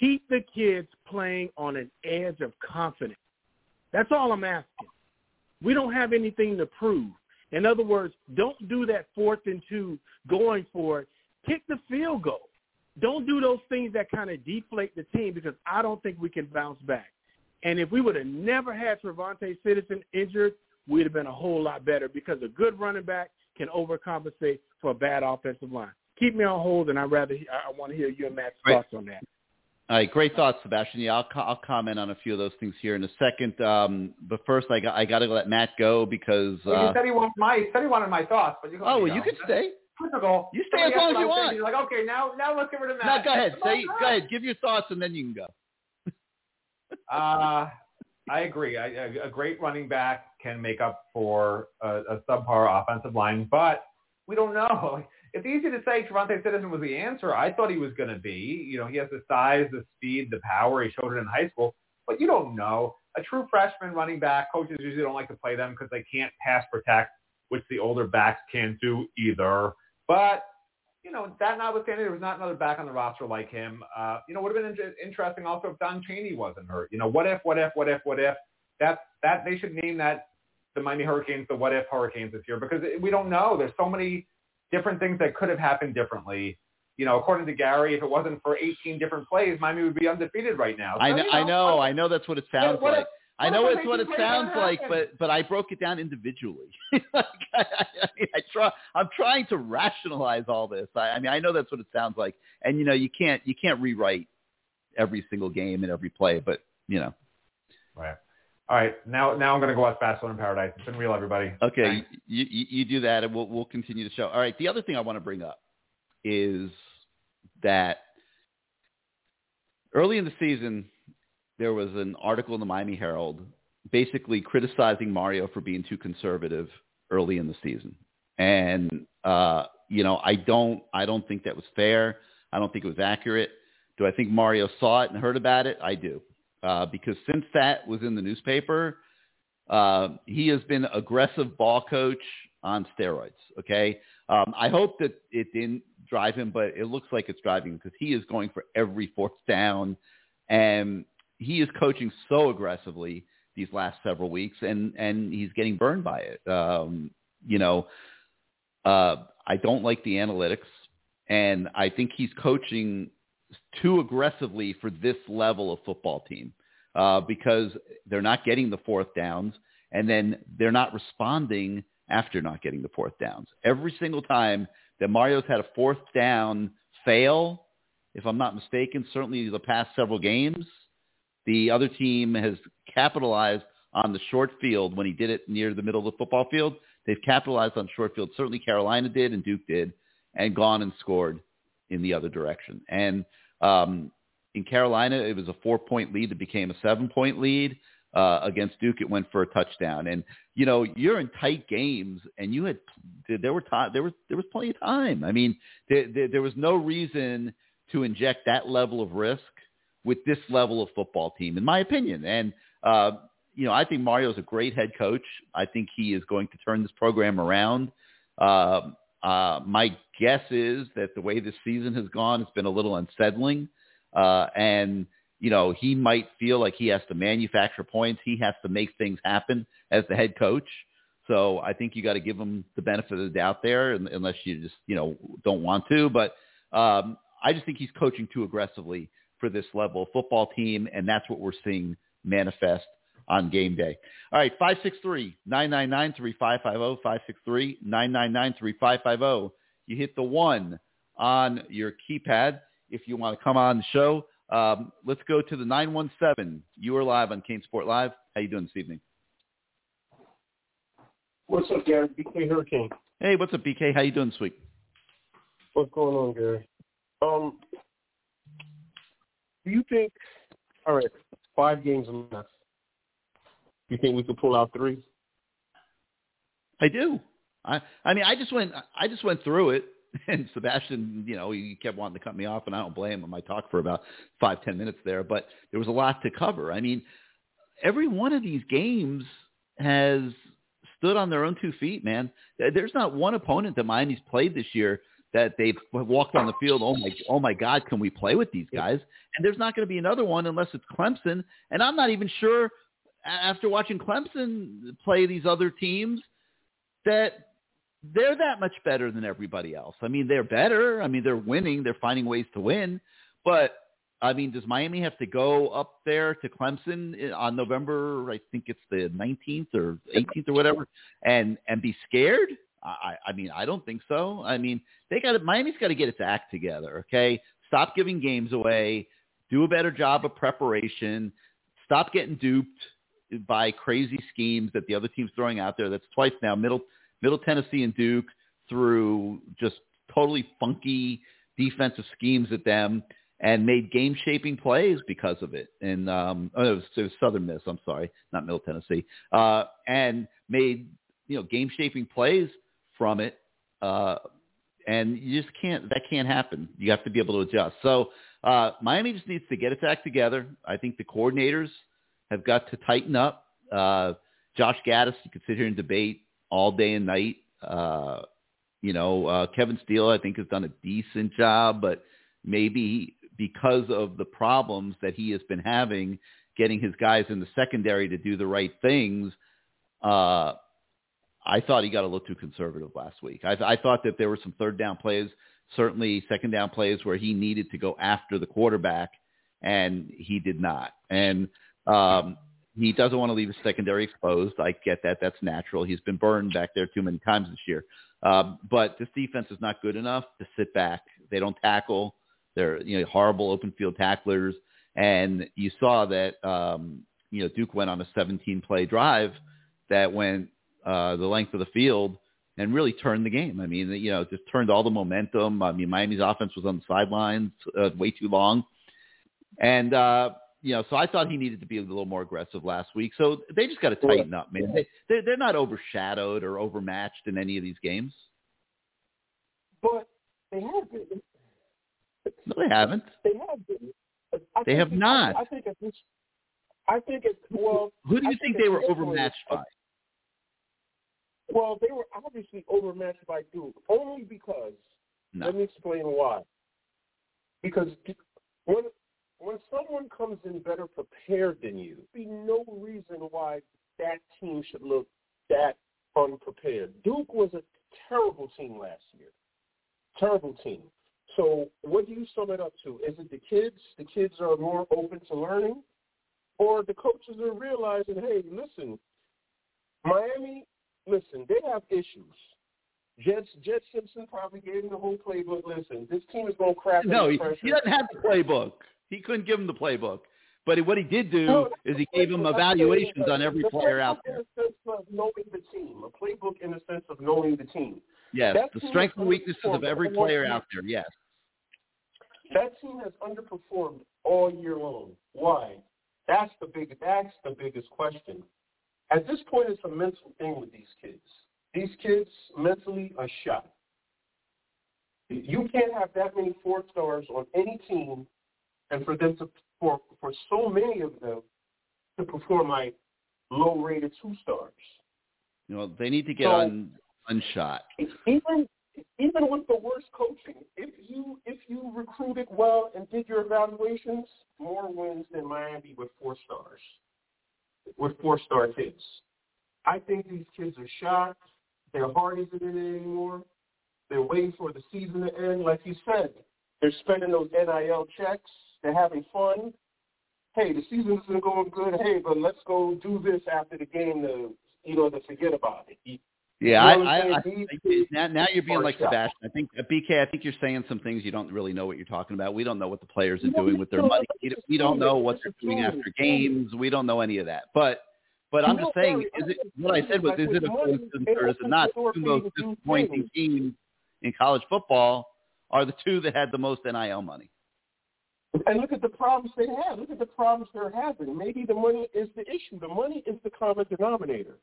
Keep the kids playing on an edge of confidence. That's all I'm asking. We don't have anything to prove. In other words, don't do that fourth and two going for it. Kick the field goal. Don't do those things that kind of deflate the team because I don't think we can bounce back. And if we would have never had TreVonte' Citizen injured, we'd have been a whole lot better because a good running back can overcompensate for a bad offensive line. Keep me on hold, and I rather I want to hear you and Matt's right. thoughts on that. All right, great thoughts, Sebastian. Yeah, I'll, I'll comment on a few of those things here in a second. Um, but first, I got I got to let Matt go because uh, well, he said he wanted my he said he wanted my thoughts, but you oh, well, you can stay. Typical. You stay as long as you want. You're like, okay, now now let's get rid of No, Matt. go ahead. Say, go ahead. Give your thoughts, and then you can go. [LAUGHS] uh, I agree. A great running back can make up for a, a subpar offensive line, but we don't know. [LAUGHS] It's easy to say TreVonte' Citizen was the answer. I thought he was going to be. You know, he has the size, the speed, the power. He showed it in high school, but you don't know. A true freshman running back, coaches usually don't like to play them because they can't pass protect, which the older backs can't do either. But you know, that notwithstanding, there was not another back on the roster like him. Uh, you know, would have been in- interesting also if Don Chaney wasn't hurt. You know, what if, what if, what if, what if? That's that they should name that the Miami Hurricanes the what if Hurricanes this year because we don't know. There's so many different things that could have happened differently. You know, according to Gary, if it wasn't for 18 different plays, Miami would be undefeated right now. So, I know, you know, I know, I know. That's what it sounds what like. if- I know it's what it sounds like, but but I broke it down individually. [LAUGHS] like, I, I, mean, I try. I'm trying to rationalize all this. I, I mean, I know that's what it sounds like, and you know, you can't you can't rewrite every single game and every play, but you know. Right. All right. Now now I'm going to go watch Bachelor in Paradise. It's been real, everybody. Okay, you, you you do that, and we'll we'll continue the show. All right. The other thing I want to bring up is that early in the season there was an article in the Miami Herald basically criticizing Mario for being too conservative early in the season, and uh, you know I don't I don't think that was fair. I don't think it was accurate. Do I think Mario saw it and heard about it? I do, uh, because since that was in the newspaper, uh, he has been aggressive ball coach on steroids. Okay, um, I hope that it didn't drive him, but it looks like it's driving because he is going for every fourth down, and he is coaching so aggressively these last several weeks, and and he's getting burned by it. Um, you know, uh, I don't like the analytics, and I think he's coaching too aggressively for this level of football team uh, because they're not getting the fourth downs, and then they're not responding after not getting the fourth downs. Every single time that Mario's had a fourth down fail, if I'm not mistaken, certainly the past several games, the other team has capitalized on the short field when he did it near the middle of the football field. They've capitalized on short field. Certainly Carolina did and Duke did and gone and scored in the other direction. And um, in Carolina, it was a four-point lead that became a seven-point lead. Uh, against Duke, it went for a touchdown. And you know, you're in tight games, and you had there were time there was there was plenty of time. I mean, there, there, there was no reason to inject that level of risk with this level of football team, in my opinion. And uh, you know, I think Mario's a great head coach. I think he is going to turn this program around. Uh, uh, my guess is that the way this season has gone, it's been a little unsettling, uh, and you know he might feel like he has to manufacture points. He has to make things happen as the head coach. So I think you got to give him the benefit of the doubt there, unless you just you know don't want to. But um, I just think he's coaching too aggressively for this level of football team, and that's what we're seeing manifest on game day. All right, 563-999-3550, 563-999-3550. You hit the one on your keypad if you want to come on the show. Um, let's go to the 917. You are live on CaneSport Live. How you doing this evening? What's up, Gary? BK Hurricane. Hey, what's up, BK? How you doing this week? What's going on, Gary? Um, do you think? All right, five games left. You think we could pull out three? I do. I I mean I just went I just went through it [LAUGHS] and Sebastian, you know, he kept wanting to cut me off and I don't blame him. I talked for about five, ten minutes there, but there was a lot to cover. I mean, every one of these games has stood on their own two feet, man. There's not one opponent that Miami's played this year that they've walked on the field. Oh my, oh my God, can we play with these guys? And there's not going to be another one unless it's Clemson. And I'm not even sure after watching Clemson play these other teams that they're that much better than everybody else. I mean, they're better. I mean, they're winning. They're finding ways to win. But I mean, does Miami have to go up there to Clemson eh, on November? I think it's the 19th or 18th or whatever, and and be scared? I, I mean, I don't think so. I mean, they got Miami's got to get its act together. Okay, stop giving games away. Do a better job of preparation. Stop getting duped by crazy schemes that the other team's throwing out there. That's twice now. Middle Middle Tennessee and Duke threw just totally funky defensive schemes at them and made game shaping plays because of it. And um, oh, it, was, it was Southern Miss. I'm sorry, not Middle Tennessee. Uh, and made you know game shaping plays from it. Uh, and you just can't. That can't happen. You have to be able to adjust. So uh, Miami just needs to get its act together. I think the coordinators have got to tighten up. Uh, Josh Gattis, you could sit here and debate all day and night. Uh, you know, uh, Kevin Steele, I think, has done a decent job, but maybe because of the problems that he has been having getting his guys in the secondary to do the right things, uh, I thought he got a little too conservative last week. I, I thought that there were some third down plays, certainly second down plays where he needed to go after the quarterback, and he did not. And um, he doesn't want to leave his secondary exposed. I get that. That's natural. He's been burned back there too many times this year. Um, but this defense is not good enough to sit back. They don't tackle. They're you know horrible open field tacklers. And you saw that um, you know Duke went on a 17 play drive that went uh, the length of the field and really turned the game. I mean, you know, just turned all the momentum. I mean, Miami's offense was on the sidelines uh, way too long, and uh, you know, so I thought he needed to be a little more aggressive last week. So they just got to tighten up, man. They, they're, they're not overshadowed or overmatched in any of these games. But they have been. No, they haven't. They have been. I they have not. I, I think it's. I think it's well. Who do you think, think they were overmatched by? Well, they were obviously overmatched by Duke, only because. No. Let me explain why. Because when when someone comes in better prepared than you, be no reason why that team should look that unprepared. Duke was a terrible team last year. Terrible team. So what do you sum it up to? Is it the kids? The kids are more open to learning? Or the coaches are realizing, hey, listen, Miami, listen, they have issues. Jets, Jess Simpson probably gave him the whole playbook. Listen, this team is going to crack. No, he, he doesn't have the playbook. He couldn't give him the playbook. But what he did do no, is he gave him evaluations on every player out there. In the sense of knowing the team, a playbook in the sense of knowing the team. Yes, That the strengths and weaknesses of every player out there. Yes. That team has underperformed all year long. Why? That's the big. That's the biggest question. At this point, it's a mental thing with these kids. These kids mentally are shot. You can't have that many four stars on any team, and for them to for for so many of them to perform like low rated two stars. You know, they need to get So- un, unshot. even even with the worst coaching, if you if you recruited well and did your evaluations, more wins than Miami with four stars, with four star kids. I think these kids are shocked. Their heart isn't in it anymore. They're waiting for the season to end. Like you said, they're spending those NIL checks. They're having fun. Hey, the season isn't going good. Hey, but let's go do this after the game to you know to forget about it. Yeah, You know I, I, I now, now you're being like. Sebastian. I think uh, BK. I think you're saying some things you don't really know what you're talking about. We don't know what the players are doing with their money. We don't- just We don't assume know what they're doing after games. We don't know any of that. But but I'm just saying, is it what I said was is it a like, with money, coincidence or is it not? the Two most you disappointing teams in college football are the two that had the most NIL money. And look at the problems they have. Look at the problems they're having. Maybe the money is the issue. The money is the common denominator.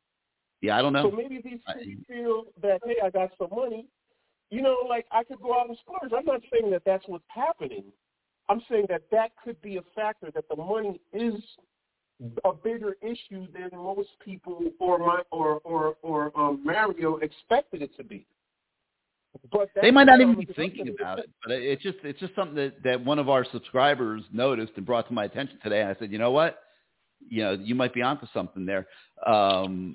Yeah, I don't know. So maybe these kids feel that, hey, I got some money. You know, like I could go out and splurge. I'm not saying that that's what's happening. I'm saying that that could be a factor, that the money is a bigger issue than most people or my or or or um, Mario expected it to be. But they might not even be thinking about it, but it's just it's just something that that one of our subscribers noticed and brought to my attention today. And I said, you know what, you know, you might be onto something there. Um,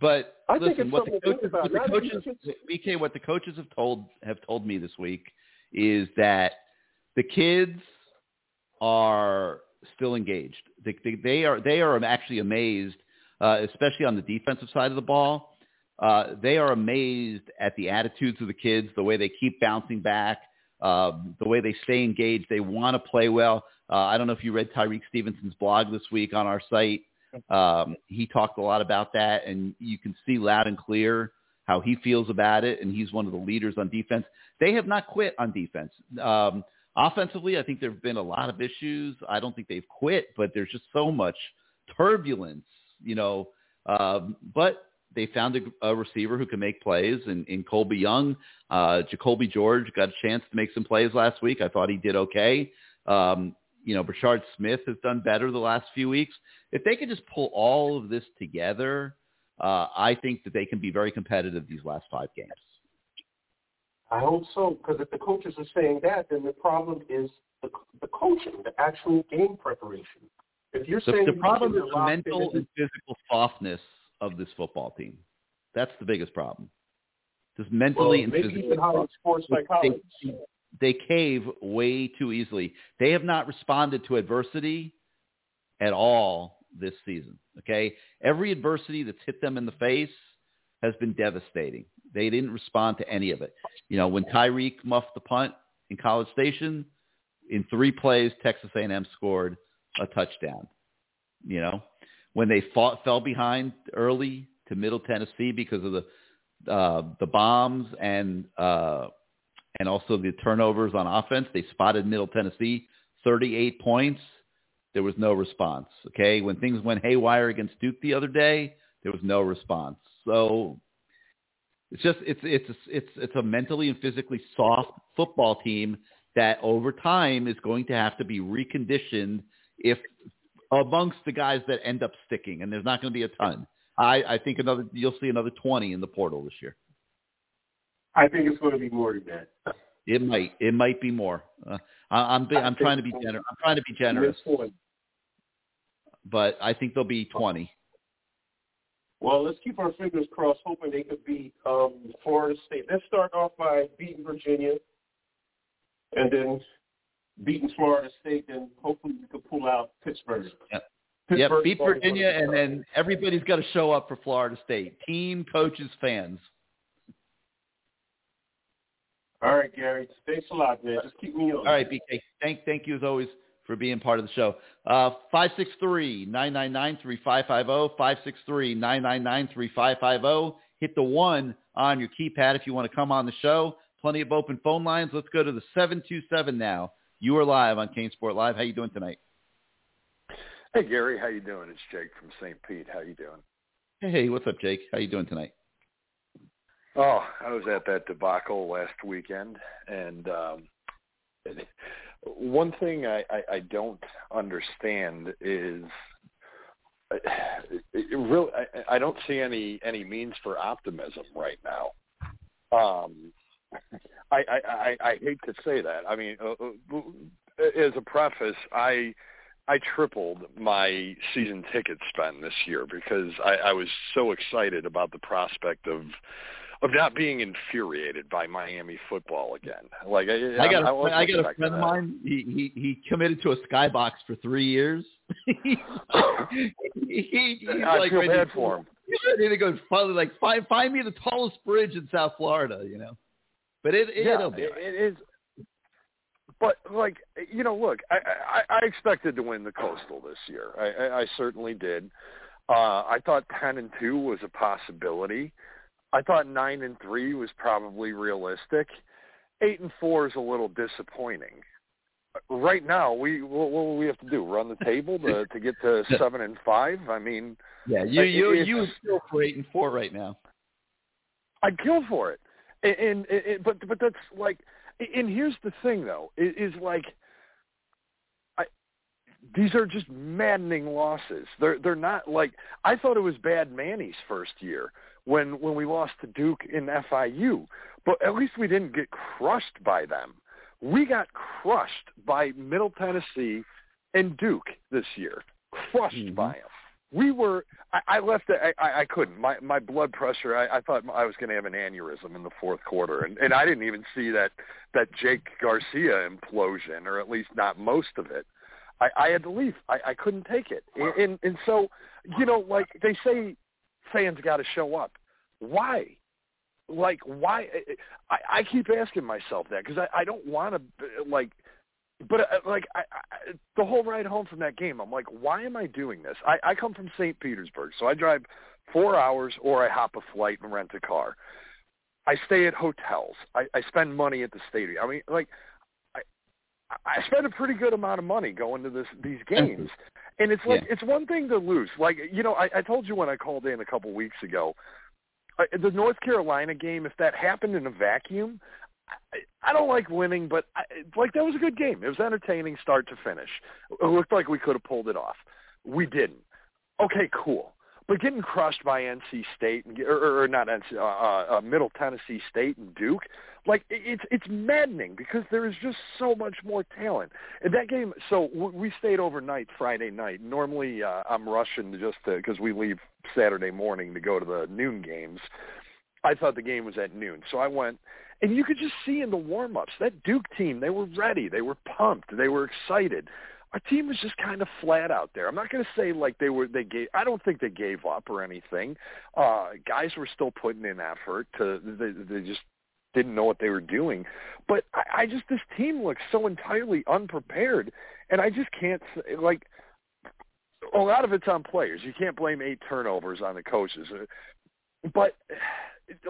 But I listen, what the what the coaches, BK, what the coaches have told have told me this week is that the kids are still engaged. They, they, they are they are actually amazed, uh, especially on the defensive side of the ball. Uh, they are amazed at the attitudes of the kids, the way they keep bouncing back, um, the way they stay engaged. They want to play well. Uh, I don't know if you read Tyrique Stevenson's blog this week on our site. Um, he talked a lot about that, and you can see loud and clear how he feels about it, and he's one of the leaders on defense. They have not quit on defense. Um, offensively, I think there have been a lot of issues. I don't think they've quit, but there's just so much turbulence, you know. Um, but they found a, a receiver who can make plays, and in Colbie Young, uh, Jacoby George got a chance to make some plays last week. I thought he did okay. Um, you know, Brashard Smith has done better the last few weeks. If they can just pull all of this together, uh, I think that they can be very competitive these last five games. I hope so, because if the coaches are saying that, then the problem is the, the coaching, the actual game preparation. If you're The, saying the problem is the mental and physical softness of this football team. That's the biggest problem. Just mentally well, and maybe physically. even sports They- psychology. They cave way too easily. They have not responded to adversity at all this season. Okay, every adversity that's hit them in the face has been devastating. They didn't respond to any of it. You know, when Tyrique muffed the punt in College Station, in three plays, Texas A&M scored a touchdown. You know, when they fought, fell behind early to Middle Tennessee because of the uh, the bombs and uh, and also the turnovers on offense. They spotted Middle Tennessee 38 points. There was no response. Okay, when things went haywire against Duke the other day, there was no response. So it's just it's it's it's it's a mentally and physically soft football team that over time is going to have to be reconditioned if amongst the guys that end up sticking, and there's not going to be a ton. I, I think another you'll see another 20 in the portal this year. I think it's going to be more than that. It might. It might be more. Uh, I, I'm. be- I'm trying to be generous. I'm trying to be generous, but I think there'll be 20. Well, let's keep our fingers crossed, hoping they could beat um, Florida State. Let's start off by beating Virginia, and then beating Florida State, and hopefully we could pull out Pittsburgh. Yep. Yep. Beat Virginia, and then everybody's got to show up for Florida State. Team, coaches, fans. All right, Gary. Thanks a lot, man. Just keep me on. All right, BK. Thank thank you as always for being part of the show. Uh, Five six three nine nine nine three five five zero. Five six three nine nine nine three five five zero. Hit the one on your keypad if you want to come on the show. Plenty of open phone lines. Let's go to the seven two seven now. You are live on CaneSport Live. How you doing tonight? Hey Gary, how you doing? It's Jake from St. Pete. How you doing? Hey, what's up, Jake? How you doing tonight? Oh, I was at that debacle last weekend, and um, one thing I, I, I don't understand is uh, it, really I, I don't see any any means for optimism right now. Um, I, I, I, I hate to say that. I mean, uh, uh, as a preface, I I tripled my season ticket spend this year because I, I was so excited about the prospect of of not being infuriated by Miami football again. Like I, I got a, got a friend of mine. He, he he committed to a skybox for three years. [LAUGHS] he, he, he's I like feel ready bad for him. He's ready to go finally like find find me the tallest bridge in South Florida, you know. But it, it yeah, it'll be. it, it is. But like you know, look, I, I I expected to win the Coastal this year. I, I, I certainly did. Uh, I thought ten and two was a possibility. I thought nine and three was probably realistic. Eight and four is a little disappointing. Right now, we what, what we have to do? Run the table to to get to [LAUGHS] seven and five? I mean, Yeah, you you you would still for eight and four right now. I'd kill for it. And, and, and but but that's like, and here's the thing though, is, is like, I these are just maddening losses. They're they're not like I thought it was bad Manny's first year when when we lost to Duke in FIU, but at least we didn't get crushed by them. We got crushed by Middle Tennessee and Duke this year. Crushed Mhm. by them. we were. I, I left. I, I, I couldn't. My my blood pressure. I, I thought I was going to have an aneurysm in the fourth quarter, and and I didn't even see that that Jake Garcia implosion, or at least not most of it. I, I had to leave. I, I couldn't take it, and, and and so you know, like they say, fans got to show up. Why? Like why? I, I keep asking myself that because I, I don't want to like but uh, like I, I, the whole ride home from that game, I'm like, why am I doing this? I, I come from St. Petersburg, so I drive four hours or I hop a flight and rent a car. I stay at hotels. I, I spend money at the stadium. I mean, like, I I spend a pretty good amount of money going to this these [LAUGHS] games, and it's like yeah. it's one thing to lose. Like you know, I, I told you when I called in a couple weeks ago, uh, the North Carolina game. If that happened in a vacuum, I, I don't like winning, but I, like that was a good game. It was entertaining, start to finish. It looked like we could have pulled it off. We didn't. Okay, cool. But getting crushed by NC State and or, or not NC, uh, uh, uh, Middle Tennessee State and Duke, like it's it's maddening because there is just so much more talent. And that game, so we stayed overnight Friday night. Normally, uh, I'm rushing just because we leave Saturday morning to go to the noon games. I thought the game was at noon, so I went and you could just see in the warm-ups, that Duke team, they were ready. They were pumped. They were excited. Our team was just kind of flat out there. I'm not going to say like they were they gave I don't think they gave up or anything. Uh guys were still putting in effort to they, they just didn't know what they were doing. But I, I just this team looks so entirely unprepared and I just can't like a lot of it's on players. You can't blame eight turnovers on the coaches. But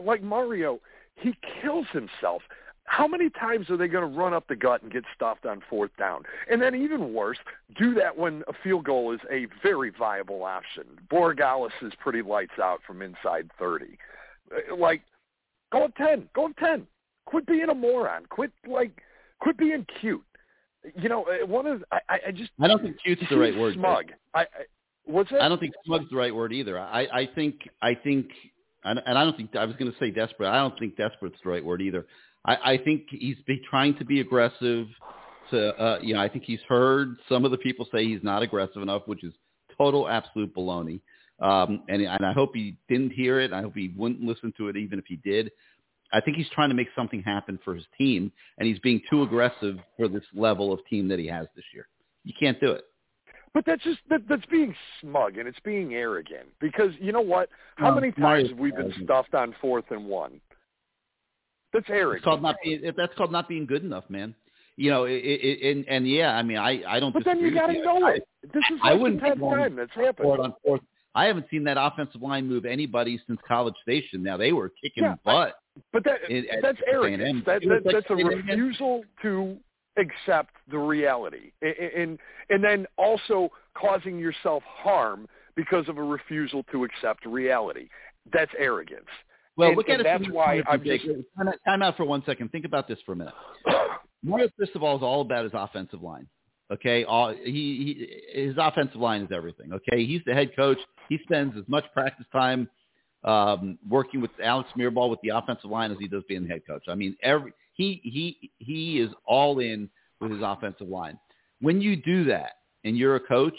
like Mario, he kills himself. How many times are they going to run up the gut and get stuffed on fourth down? And then even worse, do that when a field goal is a very viable option. Borregales is pretty lights out from inside 30. Uh, like, go up 10. Go up 10. Quit being a moron. Quit, like, quit being cute. You know, uh, one of I, I just I don't think cute's the right word. Smug. I, I what's that? I don't think smug's the right word either. I I think I think and, and I don't think I was going to say desperate. I don't think desperate's the right word either. I, I think he's be trying to be aggressive. To uh, you know, I think he's heard some of the people say he's not aggressive enough, which is total absolute baloney. Um, and, and I hope he didn't hear it. I hope he wouldn't listen to it, even if he did. I think he's trying to make something happen for his team, and he's being too aggressive for this level of team that he has this year. You can't do it. But that's just that, that's being smug and it's being arrogant because you know what? How many times have we been stuffed on fourth and one? That's arrogant. It's called not being, that's called not being good enough, man. You know, it, it, and, and yeah, I mean, I I don't. But then you got to know it. This is I, like I the tenth time that's happened. On fourth. I haven't seen that offensive line move anybody since College Station. Now they were kicking yeah, butt. I, but that that's arrogance. That, that, that's a refusal to accept the reality and and then also causing yourself harm because of a refusal to accept reality that's arrogance well and, look at it that's why i'm just time out for one second think about this for a minute [COUGHS] Mario Cristobal is all about his offensive line okay all he, he his offensive line is everything okay he's the head coach he spends as much practice time um, working with Alex Mirabal with the offensive line as he does being the head coach. I mean, every he he he is all in with his offensive line. When you do that and you're a coach,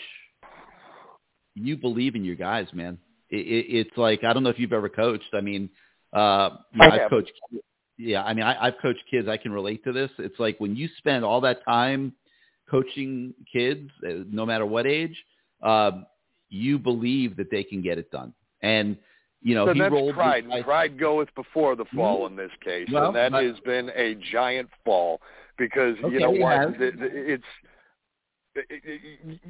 you believe in your guys, man. It, it, it's like I don't know if you've ever coached. I mean, uh, you know, I've coached. Yeah, I mean, I, I've coached kids. I can relate to this. It's like when you spend all that time coaching kids, uh, no matter what age, um, you believe that they can get it done. And you know, so he that's rolled pride. Pride goeth before the fall mm-hmm. in this case, well, and that but, has been a giant fall because okay, you know what? It's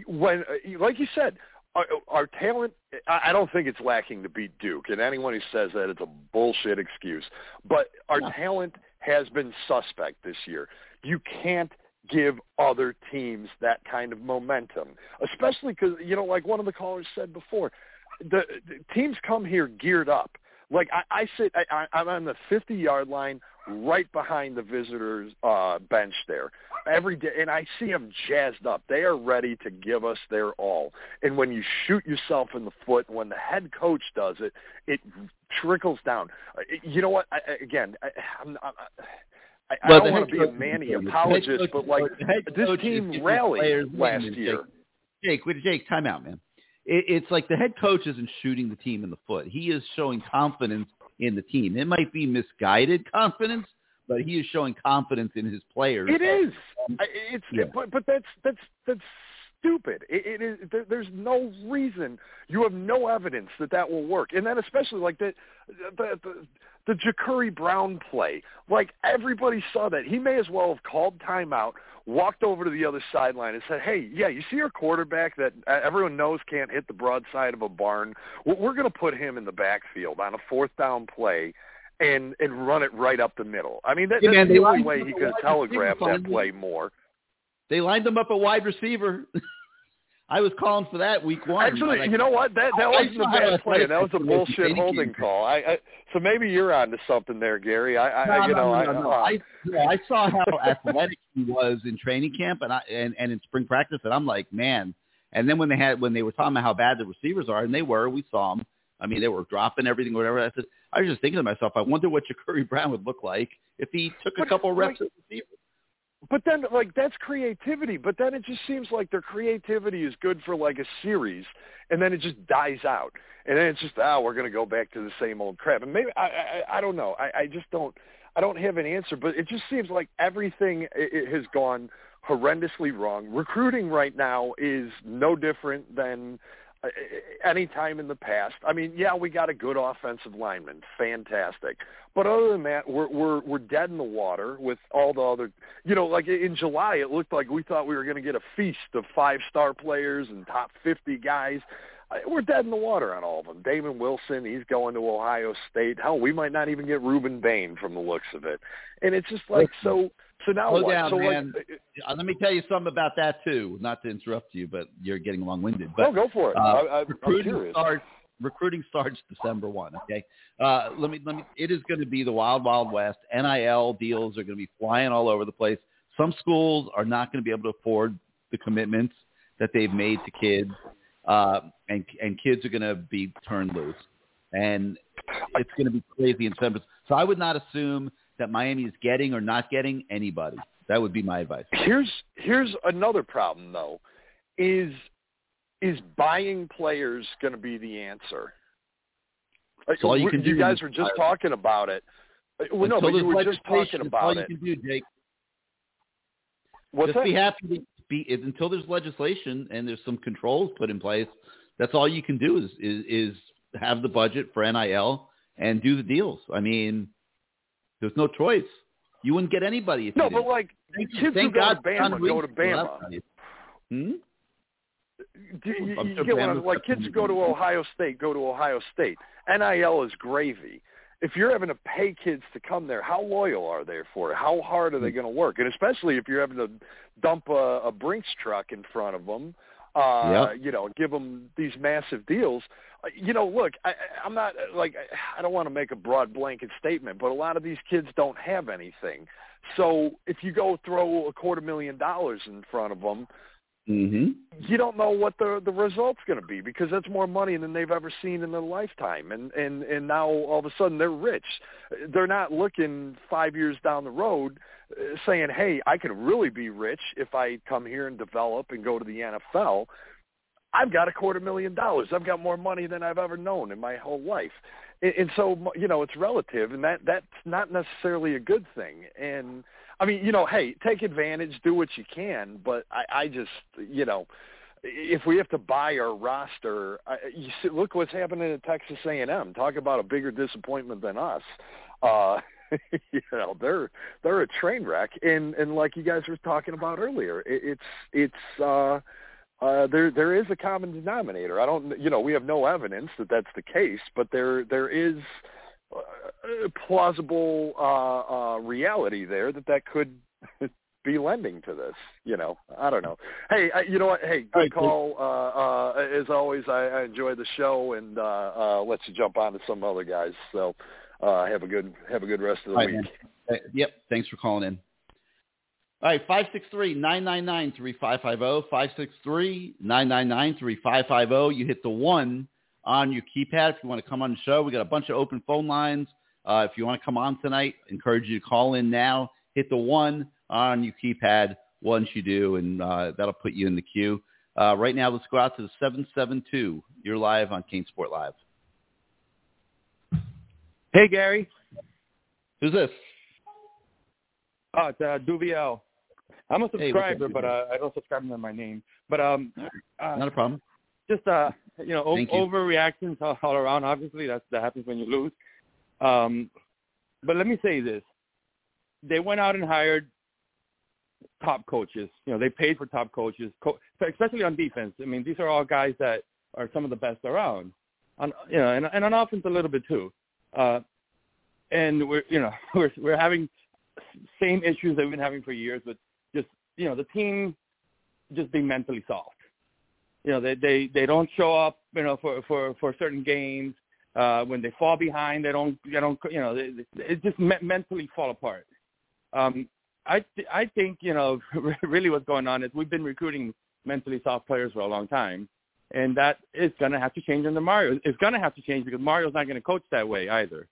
when, like you said, our, our talent. I don't think it's lacking to beat Duke, and anyone who says that it's a bullshit excuse. But our yeah. talent has been suspect this year. You can't give other teams that kind of momentum, especially because you know, like one of the callers said before, the, the teams come here geared up. Like I, I sit, I, I'm on the 50 yard line, right behind the visitors' uh, bench there every day, and I see them jazzed up. They are ready to give us their all. And when you shoot yourself in the foot, when the head coach does it, it trickles down. Uh, you know what? I, again, I, I'm, I'm, I, well, I don't want to be a Manny apologist, but like this team rallied last year. Jake, Jake, time out, man it, it's like the head coach isn't shooting the team in the foot. He is showing confidence in the team. It might be misguided confidence, but he is showing confidence in his players. It is. Um, I- It's Yeah. but but that's that's that's stupid. It, it is. There, there's no reason. You have no evidence that that will work, and then especially like the the the, the Jacurri Brown play. Like everybody saw that. He may as well have called timeout, walked over to the other sideline, and said, "Hey, yeah, you see our quarterback that uh, everyone knows can't hit the broadside of a barn. We're, going to put him in the backfield on a fourth down play." And and run it right up the middle. I mean, that, Hey, that's man, the only way he could have telegraphed that play more. They lined them up a wide receiver. [LAUGHS] I was calling for that week one. Actually, Like, you know what? That that wasn't a bad play. That was a he was in bullshit holding call. I, I so maybe you're on to something there, Gary. I, I no, you no, know, no, I, no, uh, I, yeah, I saw how athletic he was in training camp and I and, and in spring practice, and I'm like, man. And then when they had when they were talking about how bad the receivers are, and they were, we saw them. I mean, they were dropping everything, whatever. I said, I was just thinking to myself, I wonder what Jacurri [LAUGHS] Brown would look like if he took a couple reps at receiver. But then, like, that's creativity. But then it just seems like their creativity is good for like a series, and then it just dies out. And then it's just, oh we're going to go back to the same old crap. And maybe I, I, I don't know. I, I just don't, I don't have an answer. But it just seems like everything i it has gone horrendously wrong. Recruiting right now is no different than any time in the past. I mean, yeah, we got a good offensive lineman, fantastic. But other than that, we're we're we're dead in the water with all the other. You know, like in July, it looked like we thought we were going to get a feast of five-star players and top 50 guys. Uh, We're dead in the water on all of them. Damon Wilson, he's going to Ohio State. Hell, we might not even get Rueben Bain from the looks of it. And it's just like so. So now Slow what? down, so man. like, Uh, let me tell you something about that too. Not to interrupt you, but you're getting long-winded. But no, go for it. Uh, I, I, I'm recruiting starts recruiting starts December one. Okay, uh, let me let me. It is going to be the wild wild west. NIL deals are going to be flying all over the place. Some schools are not going to be able to afford the commitments that they've made to kids, uh, and and kids are going to be turned loose, and it's going to be crazy in December. So I would not assume that Miami is getting or not getting anybody. That would be my advice. Here's here's another problem though, is is buying players going to be the answer? Like, all you can do You guys were just talking about it. Well, no, but you were just talking that's all about you it. can do, Jake. What's just that? be happy to be until there's legislation and there's some controls put in place. That's all you can do is is, is have the budget for NIL and do the deals. I mean, there's no choice. You wouldn't get anybody if no, but like Thank- kids who go to God John Bama go to Bama. Hmm? Do you, you get what I'm, like kids who go to Ohio State go to Ohio State. NIL is gravy. If you're having to pay kids to come there, how loyal are they for it? How hard are they going to work? And especially if you're having to dump a, a Brinks truck in front of them, uh, Yep. you know, give them these massive deals. Uh, You know, look, I, I'm not like I don't want to make a broad blanket statement, but a lot of these kids don't have anything. So if you go throw a quarter million dollars in front of them, Mm-hmm. you don't know what the the result's going to be because that's more money than they've ever seen in their lifetime and and and now all of a sudden they're rich they're not looking 5 years down the road uh, saying hey I could really be rich if I come here and develop and go to the NFL I've got a quarter million dollars I've got more money than I've ever known in my whole life and, and so you know it's relative and that that's not necessarily a good thing and I mean, you know, hey, take advantage, do what you can, but I, I just, you know, if we have to buy our roster, I, you see, look what's happening at Texas A&M. Talk about a bigger disappointment than us. Uh, [LAUGHS] you know, they're they're a train wreck, and and like you guys were talking about earlier, it, it's it's. uh uh, there there is a common denominator. I don't, you know, we have no evidence that that's the case, but there there is uh, plausible uh, uh, reality there that that could [LAUGHS] be lending to this. You know, I don't know. Hey, I, you know what? Hey, good Right, call. Uh, uh, as always, I, I enjoy the show and uh, uh, let you jump on to some other guys. So uh, have a good have a good rest of the All right, week. Uh, Yep. Thanks for calling in. All right, 563-999-3550, 563-999-3550. You hit the one on your keypad if you want to come on the show. We got a bunch of open phone lines. Uh, if you want to come on tonight, encourage you to call in now. Hit the one on your keypad once you do, and uh, that'll put you in the queue. Uh, right now, let's go out to the 772. You're live on CaneSport Live. Hey, Gary. Who's this? Oh, it's uh, Duviel. I'm a subscriber, up, but uh, I don't subscribe under my name. But um, uh, Not a problem. just uh, you know, o- you. overreactions all, all around. Obviously, that's that happens when you lose. Um, but let me say this: they went out and hired top coaches. You know, they paid for top coaches, co- especially on defense. I mean, these are all guys that are some of the best around. On you know, and, and on offense a little bit too. Uh, and we're you know [LAUGHS] we're we're having same issues that we've been having for years with you know the team just being mentally soft. You know, they they they don't show up. You know, for for for certain games. Uh, when they fall behind, they don't they don't you know they, they, just me- mentally fall apart. Um, I th- I think you know [LAUGHS] really what's going on is we've been recruiting mentally soft players for a long time, and that is going to have to change under Mario. It's going to have to change because Mario's not going to coach that way either,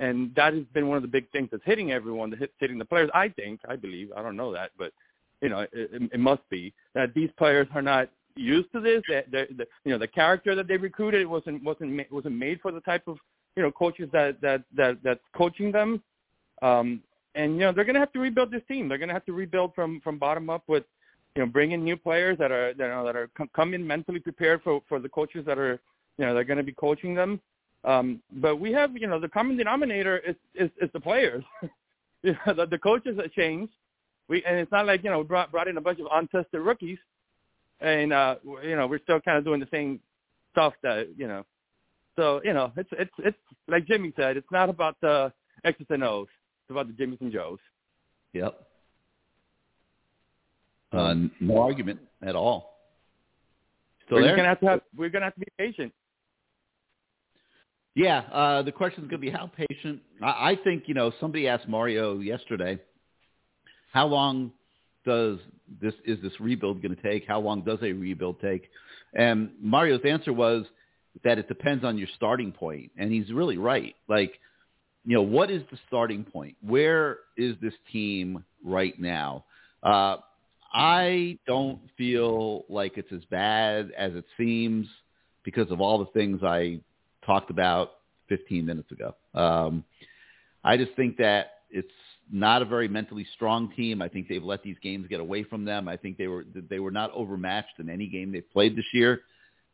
and that has been one of the big things that's hitting everyone, that's hit, hitting the players. I think, I believe, I don't know that, but you know, it, it, must be that these players are not used to this. That the, the you know the character that they recruited wasn't wasn't wasn't made for the type of you know coaches that that that that's coaching them. Um, and you know they're going to have to rebuild this team. They're going to have to rebuild from from bottom up with you know bringing new players that are that are that are com- come in mentally prepared for for the coaches that are you know they're going to be coaching them. Um, but we have you know the common denominator is is, is the players. [LAUGHS] you know, the, the coaches have changed. We and it's not like you know we brought brought in a bunch of untested rookies, and uh, you know we're still kind of doing the same stuff that you know. So you know it's it's it's like Jimmy said, it's not about the X's and O's. It's about the Jimmys and Joes. Yep. Uh, no argument at all. Still we're there? gonna have to have we're gonna have to be patient. Yeah, uh, the question is going to be how patient. I, I think you know somebody asked Mario yesterday, how long does this is this rebuild going to take? How long does a rebuild take? And Mario's answer was that it depends on your starting point, and he's really right. Like, you know, what is the starting point? Where is this team right now? Uh, I don't feel like it's as bad as it seems because of all the things I talked about 15 minutes ago. Um, I just think that it's not a very mentally strong team. I think they've let these games get away from them. I think they were they were not overmatched in any game they've played this year,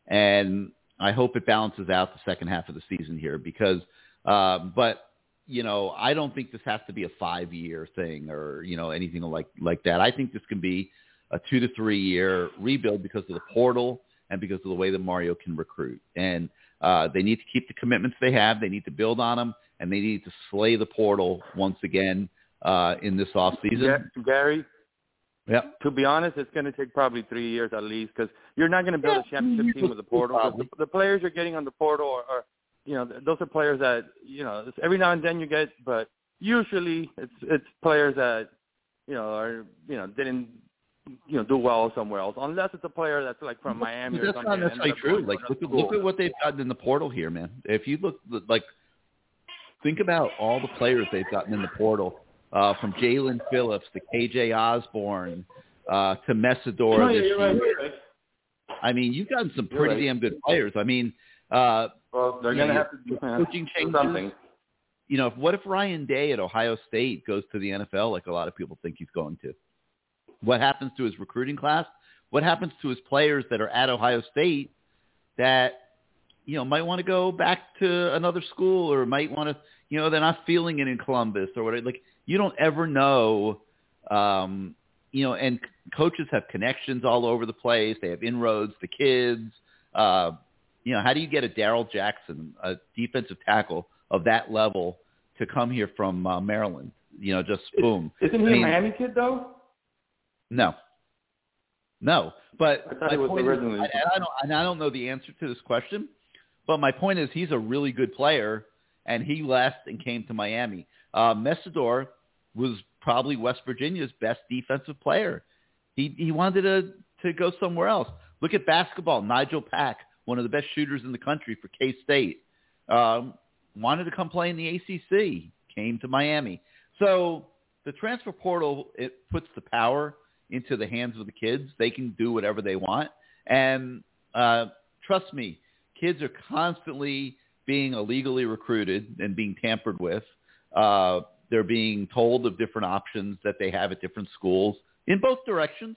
and I hope it balances out the second half of the season here because. Uh, but you know, I don't think this has to be a five-year thing or you know anything like like that. I think this can be a two to three-year rebuild because of the portal and because of the way that Mario can recruit. And uh, they need to keep the commitments they have. They need to build on them, and they need to slay the portal once again uh, in this off season. Ga- Gary, Yep. to be honest, it's going to take probably three years at least because you're not going to build a championship team with the portal. The, the players you're getting on the portal are, are, you know, those are players that you know every now and then you get, but usually it's it's players that you know are you know didn't you know do well somewhere else unless it's a player that's like from Miami or That's something. not and necessarily true. Like look look at what they've gotten in the portal here, man. If you look like think about all the players they've gotten in the portal, uh, from Jalen Phillips to KJ Osborn uh, to Mesidor No, this you're right, you're right. I mean, you've gotten some pretty right. damn good players. I mean, uh, Well, they're going to have to do coaching changes. something. You know, what if Ryan Day at Ohio State goes to the NFL like a lot of people think he's going to? What happens to his recruiting class? What happens to his players that are at Ohio State that you know might want to go back to another school or might want to you know they're not feeling it in Columbus or whatever. Like you don't ever know. Um, you know, and coaches have connections all over the place. They have inroads to kids. Uh, you know, how do you get a Darrell Jackson, a defensive tackle of that level, to come here from uh, Maryland? You know, just boom. Isn't he I mean, a Miami kid though? No, no. But I thought was originally- is, I, and I don't, and I don't know the answer to this question. But my point is, he's a really good player, and he left and came to Miami. Uh, Mesidor was probably West Virginia's best defensive player. He he wanted to to go somewhere else. Look at basketball. Nigel Pack, one of the best shooters in the country for K State, um, wanted to come play in the ACC. Came to Miami. So the transfer portal it puts the power into the hands of the kids. They can do whatever they want. And uh, trust me, kids are constantly being illegally recruited and being tampered with. Uh, they're being told of different options that they have at different schools in both directions.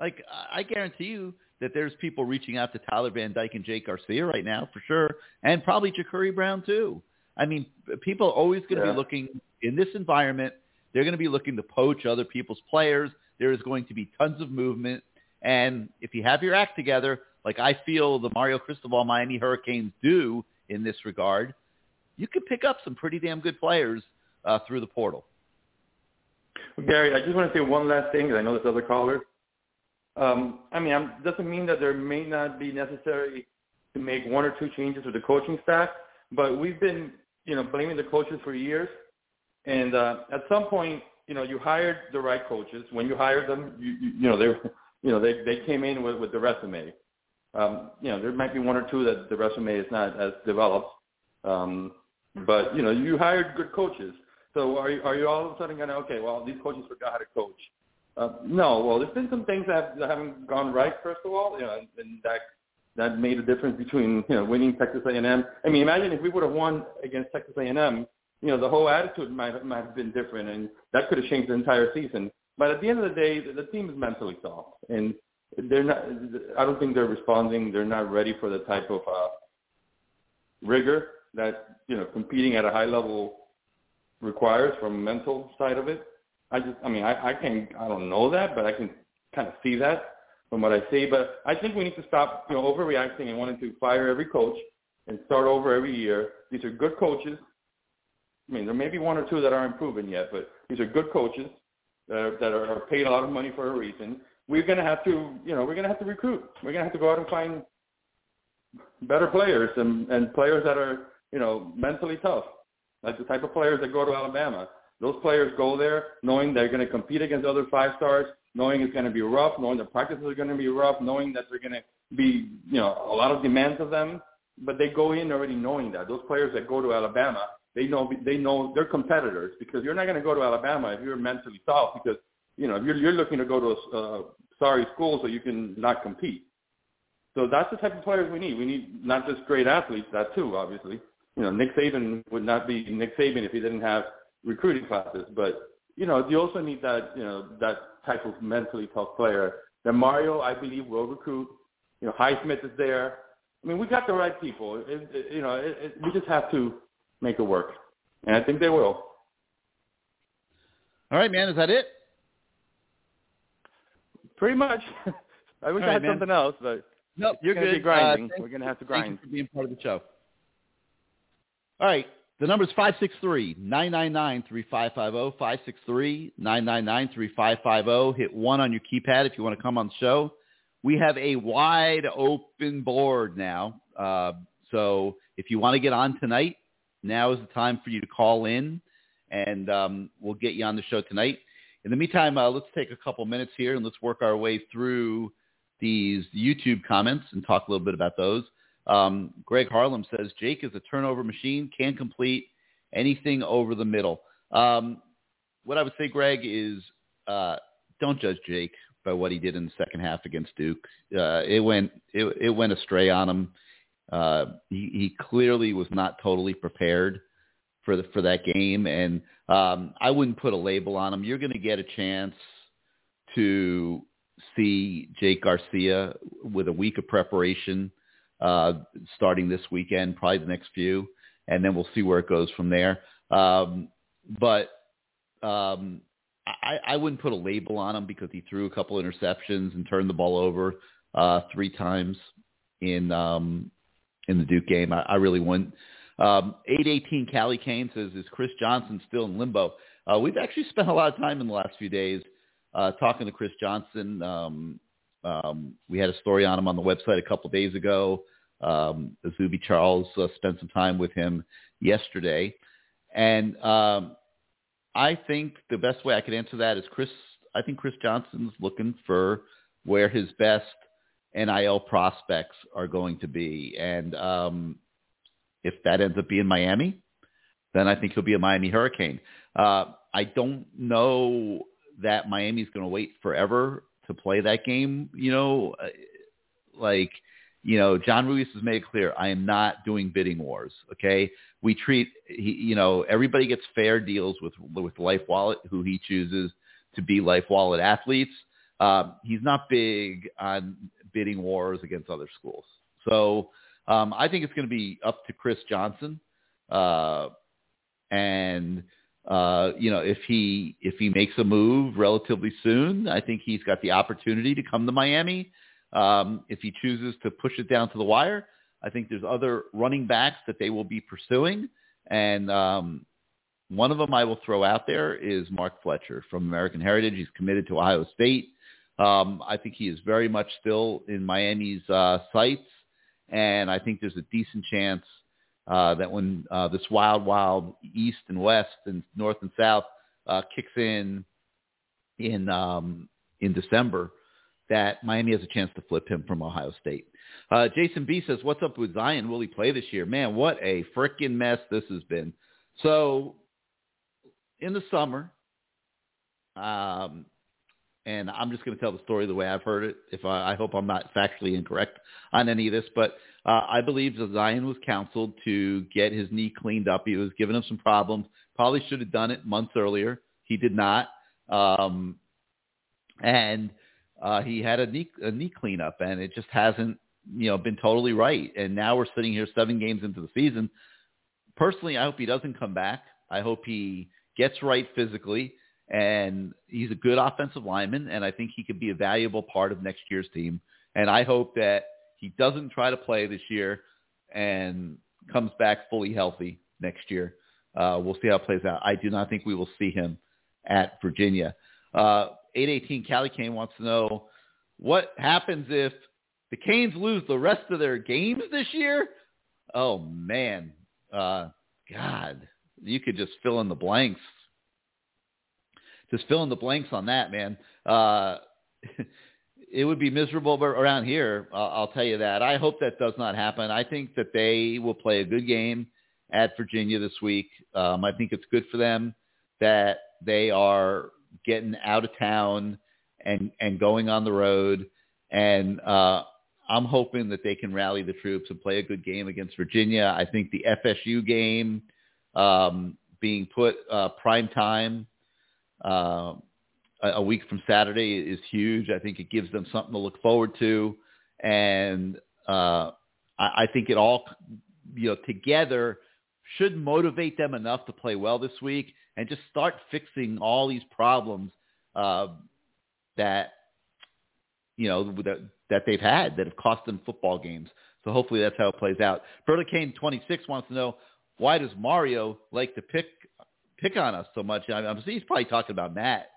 Like I guarantee you that there's people reaching out to Tyler Van Dyke and Jake Garcia right now for sure, and probably Jacurri Brown too. I mean, people are always going to Yeah. be looking in this environment. They're going to be looking to poach other people's players. There is going to be tons of movement, and if you have your act together, like I feel the Mario Cristobal Miami Hurricanes do in this regard, you could pick up some pretty damn good players uh, through the portal. Gary, I just want to say one last thing, 'cause I know there's other callers. Um, I mean, I'm, doesn't mean that there may not be necessary to make one or two changes with the coaching staff, but we've been, you know, blaming the coaches for years. And uh, at some point, you know, you hired the right coaches. When you hired them, you, you, you know, they, you know, they they came in with, with the resume. Um, you know, there might be one or two that the resume is not as developed, um, but you know, you hired good coaches. So are you, are you all of a sudden going to okay? Well, these coaches forgot how to coach. Uh, no, well, there's been some things that, that haven't gone right. First of all, you know, and that that made a difference between you know winning Texas A&M. I mean, imagine if we would have won against Texas A&M, you know, the whole attitude might might have been different, and that could have changed the entire season. But at the end of the day, the, the team is mentally soft, and they're not. I don't think they're responding. They're not ready for the type of uh, rigor that you know competing at a high level requires from a mental side of it. I just, I mean, I, I can, I don't know that, but I can kind of see that from what I see. But I think we need to stop, you know, overreacting and wanting to fire every coach and start over every year. These are good coaches. I mean, there may be one or two that aren't proven yet, but these are good coaches that are, that are paid a lot of money for a reason. We're going to have to, you know, we're going to have to recruit. We're going to have to go out and find better players and, and players that are, you know, mentally tough, like the type of players that go to Alabama. Those players go there knowing they're going to compete against other five stars, knowing it's going to be rough, knowing the practices are going to be rough, knowing that they're going to be, you know, a lot of demands of them. But they go in already knowing that. Those players that go to Alabama, they know they know they're competitors because you're not going to go to Alabama if you're mentally soft because you know if you're you're looking to go to a uh, sorry school so you can not compete. So that's the type of players we need. We need not just great athletes, that too, obviously. You know, Nick Saban would not be Nick Saban if he didn't have recruiting classes. But, you know, you also need that, you know, that type of mentally tough player. That Mario, I believe, will recruit. You know, Highsmith is there. I mean, we got the right people. It, it, you know, it, it, we just have to make it work. And I think they will. All right, man. Is that it? Pretty much. [LAUGHS] I wish All I had man. something else, but Nope, you're good. going to be grinding. Uh, thank- We're going to have to Thank grind. you for being part of the show. All right. The number is 563-999-3550, 563-999-3550. Hit one on your keypad if you want to come on the show. We have a wide open board now. Uh, so if you want to get on tonight, now is the time for you to call in, and um, we'll get you on the show tonight. In the meantime, uh, let's take a couple minutes here and let's work our way through these YouTube comments and talk a little bit about those. Um, Greg Harlem says Jake is a turnover machine, can complete anything over the middle. Um, what I would say, Greg, is uh, don't judge Jake by what he did in the second half against Duke. Uh, it went it, it went astray on him. Uh, he, he clearly was not totally prepared for the for that game, and um, I wouldn't put a label on him. You're going to get a chance to see Jake Garcia with a week of preparation uh, starting this weekend, probably the next few, and then we'll see where it goes from there. Um, but um, I, I wouldn't put a label on him because he threw a couple interceptions and turned the ball over uh, three times in um, in the Duke game. I, I really wouldn't. Um, 818 Cali Kane says, is Chris Johnson still in limbo? Uh, we've actually spent a lot of time in the last few days uh, talking to Chris Johnson. Um, um, we had a story on him on the website a couple days ago. Um, Azubi Charles uh, spent some time with him yesterday. And um, I think the best way I could answer that is Chris. I think Chris Johnson's looking for where his best NIL prospects are going to be. And um, if that ends up being Miami, then I think he'll be a Miami Hurricane. Uh, I don't know that Miami's going to wait forever to play that game. You know, uh, like you know, John Ruiz has made it clear, I am not doing bidding wars. Okay, we treat, he, you know, everybody gets fair deals with with Life Wallet, who he chooses to be Life Wallet athletes. Um, he's not big on bidding wars against other schools. So um, I think it's going to be up to Chris Johnson, uh, and uh, you know, if he if he makes a move relatively soon, I think he's got the opportunity to come to Miami. Um, if he chooses to push it down to the wire, I think there's other running backs that they will be pursuing, and um, one of them I will throw out there is Mark Fletcher from American Heritage. He's committed to Ohio State. Um, I think he is very much still in Miami's uh, sights, and I think there's a decent chance uh, that when uh, this wild, wild East and West and North and South uh, kicks in in um, in December, that Miami has a chance to flip him from Ohio State. Uh, Jason B says, "What's up with Zion? Will he play this year? Man, what a freaking mess this has been." So, in the summer, um, and I'm just going to tell the story the way I've heard it. If I, I hope I'm not factually incorrect on any of this, but uh, I believe Zion was counseled to get his knee cleaned up. He was giving him some problems. Probably should have done it months earlier. He did not, um, and uh, he had a knee a knee cleanup, and it just hasn't you know been totally right. And now we're sitting here seven games into the season. Personally, I hope he doesn't come back. I hope he gets right physically and he's a good offensive lineman, and I think he could be a valuable part of next year's team. And I hope that he doesn't try to play this year and comes back fully healthy next year. Uh, we'll see how it plays out. I do not think we will see him at Virginia. Uh, 818 Cali Kane wants to know what happens if the Canes lose the rest of their games this year. Oh man, uh, God, you could just fill in the blanks just fill in the blanks on that, man. Uh, [LAUGHS] it would be miserable around here. I'll, I'll tell you that. I hope that does not happen. I think that they will play a good game at Virginia this week. Um, I think it's good for them that they are getting out of town and and going on the road. And uh, I'm hoping that they can rally the troops and play a good game against Virginia. I think the FSU game um, being put uh, prime time uh, a week from Saturday is huge. I think it gives them something to look forward to, and uh, I, I think it all, you know, together should motivate them enough to play well this week and just start fixing all these problems uh, that you know that that they've had that have cost them football games. So hopefully that's how it plays out. Kane 26 wants to know why does Mario like to pick pick on us so much. I am he's probably talking about Matt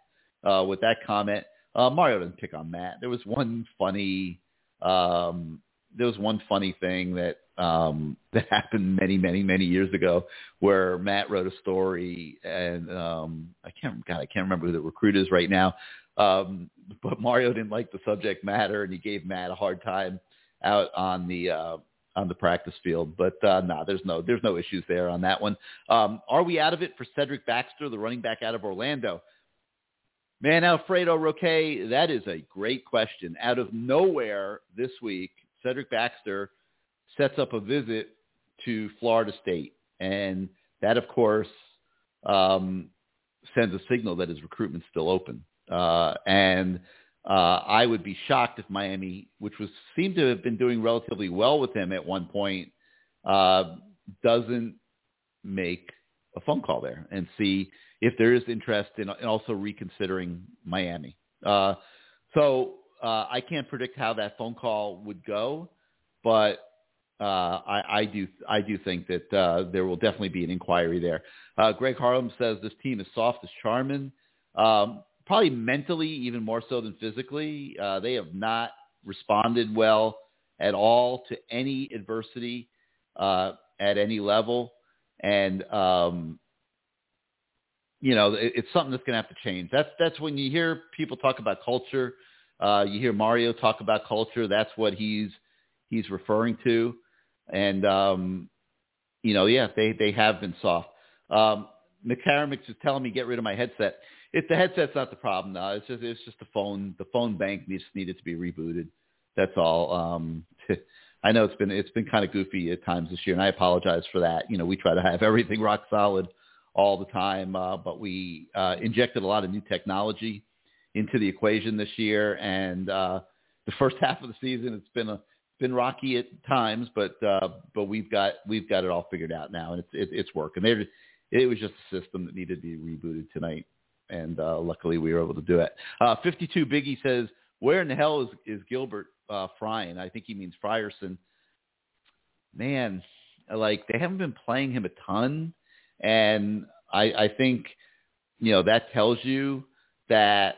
uh, with that comment. Uh, Mario didn't pick on Matt. There was one funny, um, there was one funny thing that um, [LAUGHS] that happened many, many, many years ago, where Matt wrote a story, and um, I can't, God, I can't remember who the recruit is right now. Um, but Mario didn't like the subject matter, and he gave Matt a hard time out on the uh, on the practice field. But uh, no, nah, there's no there's no issues there on that one. Um, are we out of it for Cedric Baxter, the running back out of Orlando? Man, Alfredo Roque, that is a great question. Out of nowhere this week, Cedric Baxter sets up a visit to Florida State, and that, of course, um, sends a signal that his recruitment's still open. Uh, and uh, I would be shocked if Miami, which was seemed to have been doing relatively well with him at one point, uh, doesn't make a phone call there and see if there is interest in, in also reconsidering Miami. Uh, so uh, I can't predict how that phone call would go, but uh, I, I do I do think that uh, there will definitely be an inquiry there. Uh, Greg Harlem says this team is soft as Charmin. Um, probably mentally even more so than physically. Uh, they have not responded well at all to any adversity uh, at any level, and um, you know it, it's something that's going to have to change. That's that's when you hear people talk about culture. Uh, you hear Mario talk about culture. That's what he's he's referring to, and um, you know, yeah, they they have been soft. Um, McCarmick is telling me get rid of my headset. If the headset's not the problem, no, it's just it's just the phone. The phone bank needs needed to be rebooted. That's all. Um, [LAUGHS] I know it's been it's been kind of goofy at times this year, and I apologize for that. You know, we try to have everything rock solid all the time, uh, but we uh, injected a lot of new technology into the equation this year, and uh, the first half of the season it's been a been rocky at times, but uh, but we've got we've got it all figured out now, and it's it, it's working. It was just a system that needed to be rebooted tonight, and uh, luckily we were able to do it. Uh, 52 Biggie says, "Where in the hell is is Gilbert uh, Fryan?" I think he means Frierson. Man, like they haven't been playing him a ton, and I, I think you know that tells you that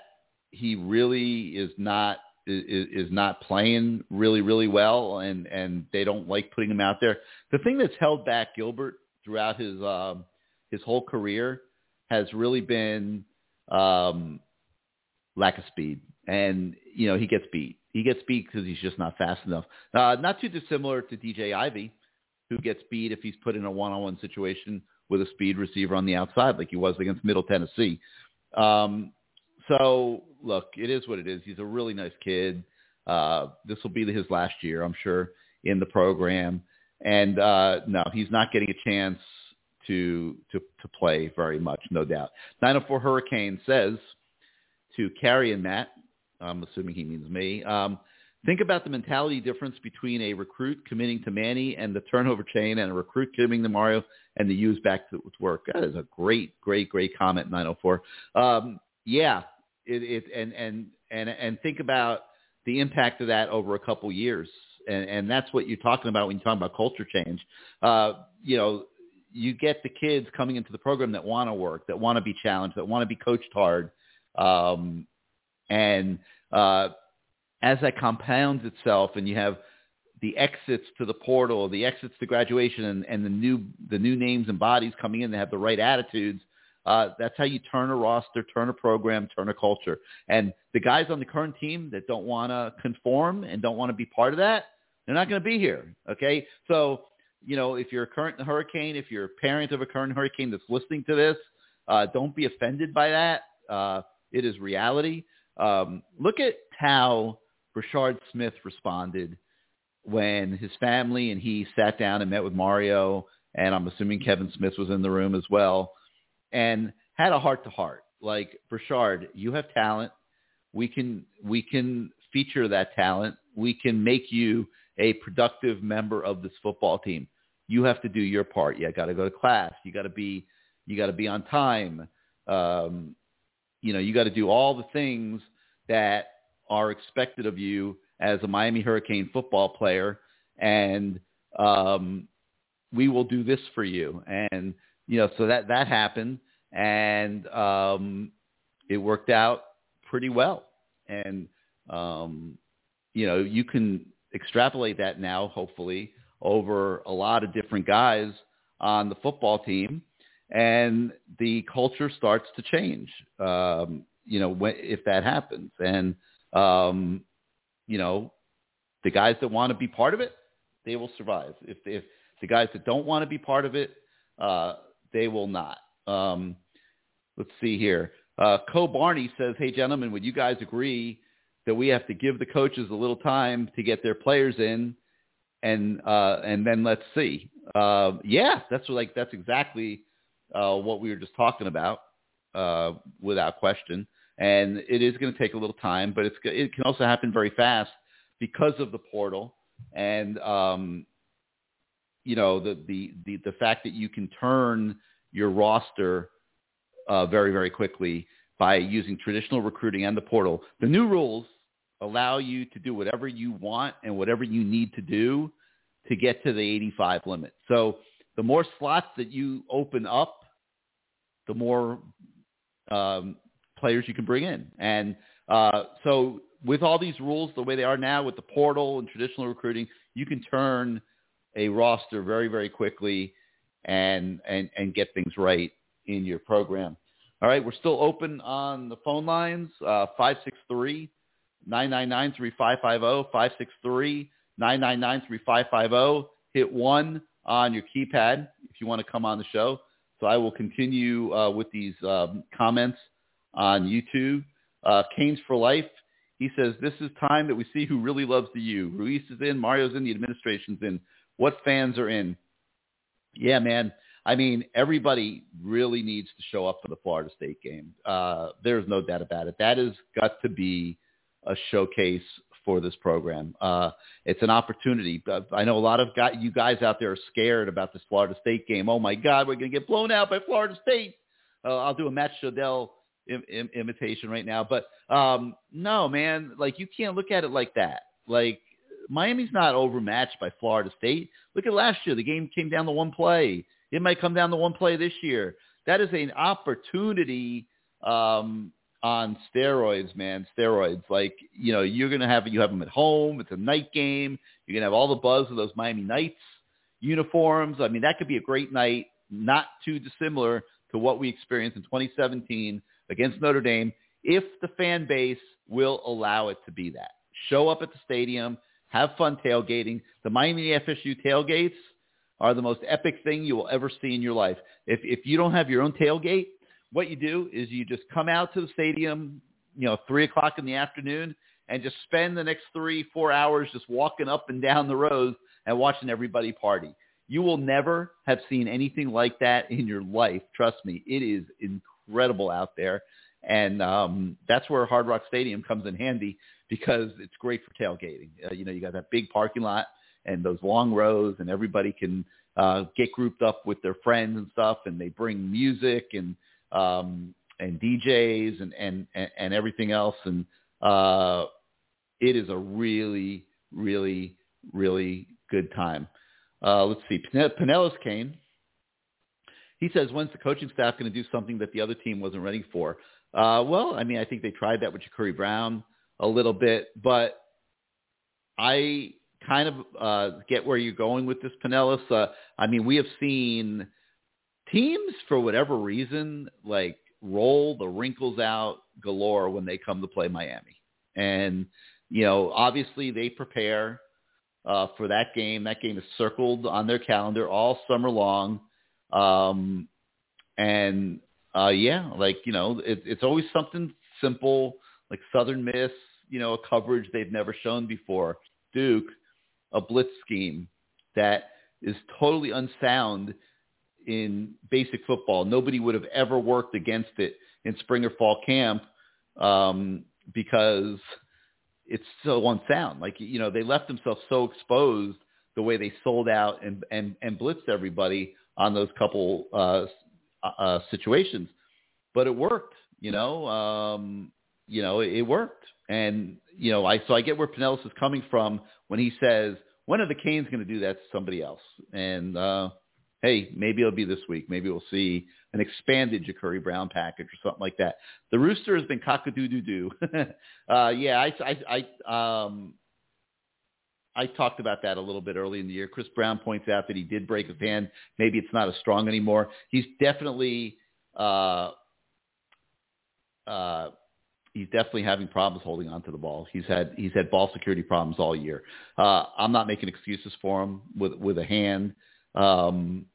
he really is not is, is not playing really really well, and and they don't like putting him out there. The thing that's held back Gilbert throughout his um, his whole career has really been um, lack of speed, and you know he gets beat. He gets beat because he's just not fast enough. Uh, not too dissimilar to DJ Ivey, who gets beat if he's put in a one-on-one situation with a speed receiver on the outside, like he was against Middle Tennessee. Um, so look, it is what it is. He's a really nice kid. Uh, this will be his last year, I'm sure, in the program. And uh, no, he's not getting a chance to to to play very much, no doubt. 904 Hurricane says to Carrie and Matt, I'm assuming he means me. Um, think about the mentality difference between a recruit committing to Manny and the turnover chain, and a recruit committing to Mario and the use back to work. That is a great, great, great comment. 904. Um, yeah, it, it and and and and think about the impact of that over a couple years, and and that's what you're talking about when you talk about culture change. Uh, you know, you get the kids coming into the program that want to work, that want to be challenged, that want to be coached hard, um, and uh, as that compounds itself, and you have the exits to the portal, the exits to graduation, and, and the new the new names and bodies coming in that have the right attitudes uh, that's how you turn a roster, turn a program, turn a culture. And the guys on the current team that don't want to conform and don't want to be part of that, they're not going to be here. Okay, so you know if you're a current hurricane, if you're a parent of a current hurricane that's listening to this, uh, don't be offended by that. Uh, it is reality. Um, look at how Brashard Smith responded when his family and he sat down and met with Mario, and I'm assuming Kevin Smith was in the room as well and had a heart to heart. Like Brashard, you have talent. We can we can feature that talent. We can make you a productive member of this football team. You have to do your part. You got to go to class. You got to be you got to be on time. Um, you know, you got to do all the things that are expected of you as a Miami Hurricane football player, and um, we will do this for you. And you know, so that that happened, and um, it worked out pretty well. And um, you know, you can extrapolate that now, hopefully, over a lot of different guys on the football team, and the culture starts to change. Um, you know, when, if that happens, and um, you know, the guys that want to be part of it, they will survive. If if the guys that don't want to be part of it, uh, they will not. Um, let's see here. Uh, Co Barney says, "Hey gentlemen, would you guys agree that we have to give the coaches a little time to get their players in, and uh, and then let's see." Uh, yeah, that's like that's exactly uh, what we were just talking about, uh, without question. And it is going to take a little time, but it's it can also happen very fast because of the portal and um, you know the the the, the fact that you can turn your roster uh, very, very quickly by using traditional recruiting and the portal. The new rules allow you to do whatever you want and whatever you need to do to get to the 85 limit. So the more slots that you open up, the more um, players you can bring in. And uh, so with all these rules the way they are now with the portal and traditional recruiting, you can turn a roster very, very quickly and, and, and get things right in your program. All right, we're still open on the phone lines, uh, 563 999 3550, 563 999 3550. Hit one on your keypad if you want to come on the show. So I will continue uh, with these um, comments on YouTube. Uh, Canes for Life. He says, this is time that we see who really loves the U. Ruiz is in, Mario's in, the administration's in. What fans are in? Yeah, man. I mean, everybody really needs to show up for the Florida State game. Uh, there's no doubt about it. That has got to be a showcase for this program. Uh, it's an opportunity. I know a lot of you guys out there are scared about this Florida State game. Oh my God, we're going to get blown out by Florida State. Uh, I'll do a Matt Shodell Im- Im- imitation right now, but um, no, man, like you can't look at it like that. Like Miami's not overmatched by Florida State. Look at last year; the game came down to one play. It might come down to one play this year. That is an opportunity um, on steroids, man. Steroids. Like you know, you're gonna have you have them at home. It's a night game. You're gonna have all the buzz of those Miami Nights uniforms. I mean, that could be a great night. Not too dissimilar to what we experienced in 2017 against Notre Dame if the fan base will allow it to be that. Show up at the stadium, have fun tailgating. The Miami FSU tailgates are the most epic thing you will ever see in your life. If if you don't have your own tailgate, what you do is you just come out to the stadium, you know, three o'clock in the afternoon, and just spend the next three four hours just walking up and down the rows and watching everybody party. You will never have seen anything like that in your life. Trust me, it is incredible out there. And um, that's where Hard Rock Stadium comes in handy because it's great for tailgating. Uh, you know, you got that big parking lot and those long rows, and everybody can uh, get grouped up with their friends and stuff, and they bring music and um, and DJs and, and and everything else, and uh, it is a really, really, really good time. Uh, let's see. Pinellas Kane. He says, when's the coaching staff going to do something that the other team wasn't ready for? Uh, well, I mean, I think they tried that with Jacurri Brown a little bit, but I kind of uh, get where you're going with this, Pinellas. Uh, I mean, we have seen teams, for whatever reason, like roll the wrinkles out galore when they come to play Miami. And, you know, obviously they prepare uh, for that game. That game is circled on their calendar all summer long. Um, and uh, yeah, like you know, it, it's always something simple, like Southern Miss, you know, a coverage they've never shown before. Duke, a blitz scheme that is totally unsound in basic football. Nobody would have ever worked against it in spring or fall camp um, because it's so unsound. Like you know, they left themselves so exposed the way they sold out and and and blitzed everybody on those couple uh, uh, situations, but it worked. You know, um, you know, it, it worked, and you know, I so I get where Pinellas is coming from when he says, "When are the Canes going to do that to somebody else?" And uh, hey, maybe it'll be this week. Maybe we'll see an expanded Jacurri Brown package or something like that. The Rooster has been cock-a-doo-doo-doo. [LAUGHS] uh, yeah, I, I, I, um, I talked about that a little bit early in the year. Chris Brown points out that he did break his hand. Maybe it's not as strong anymore. He's definitely, uh, uh, he's definitely having problems holding on to the ball. He's had he's had ball security problems all year. Uh, I'm not making excuses for him with with a hand, um,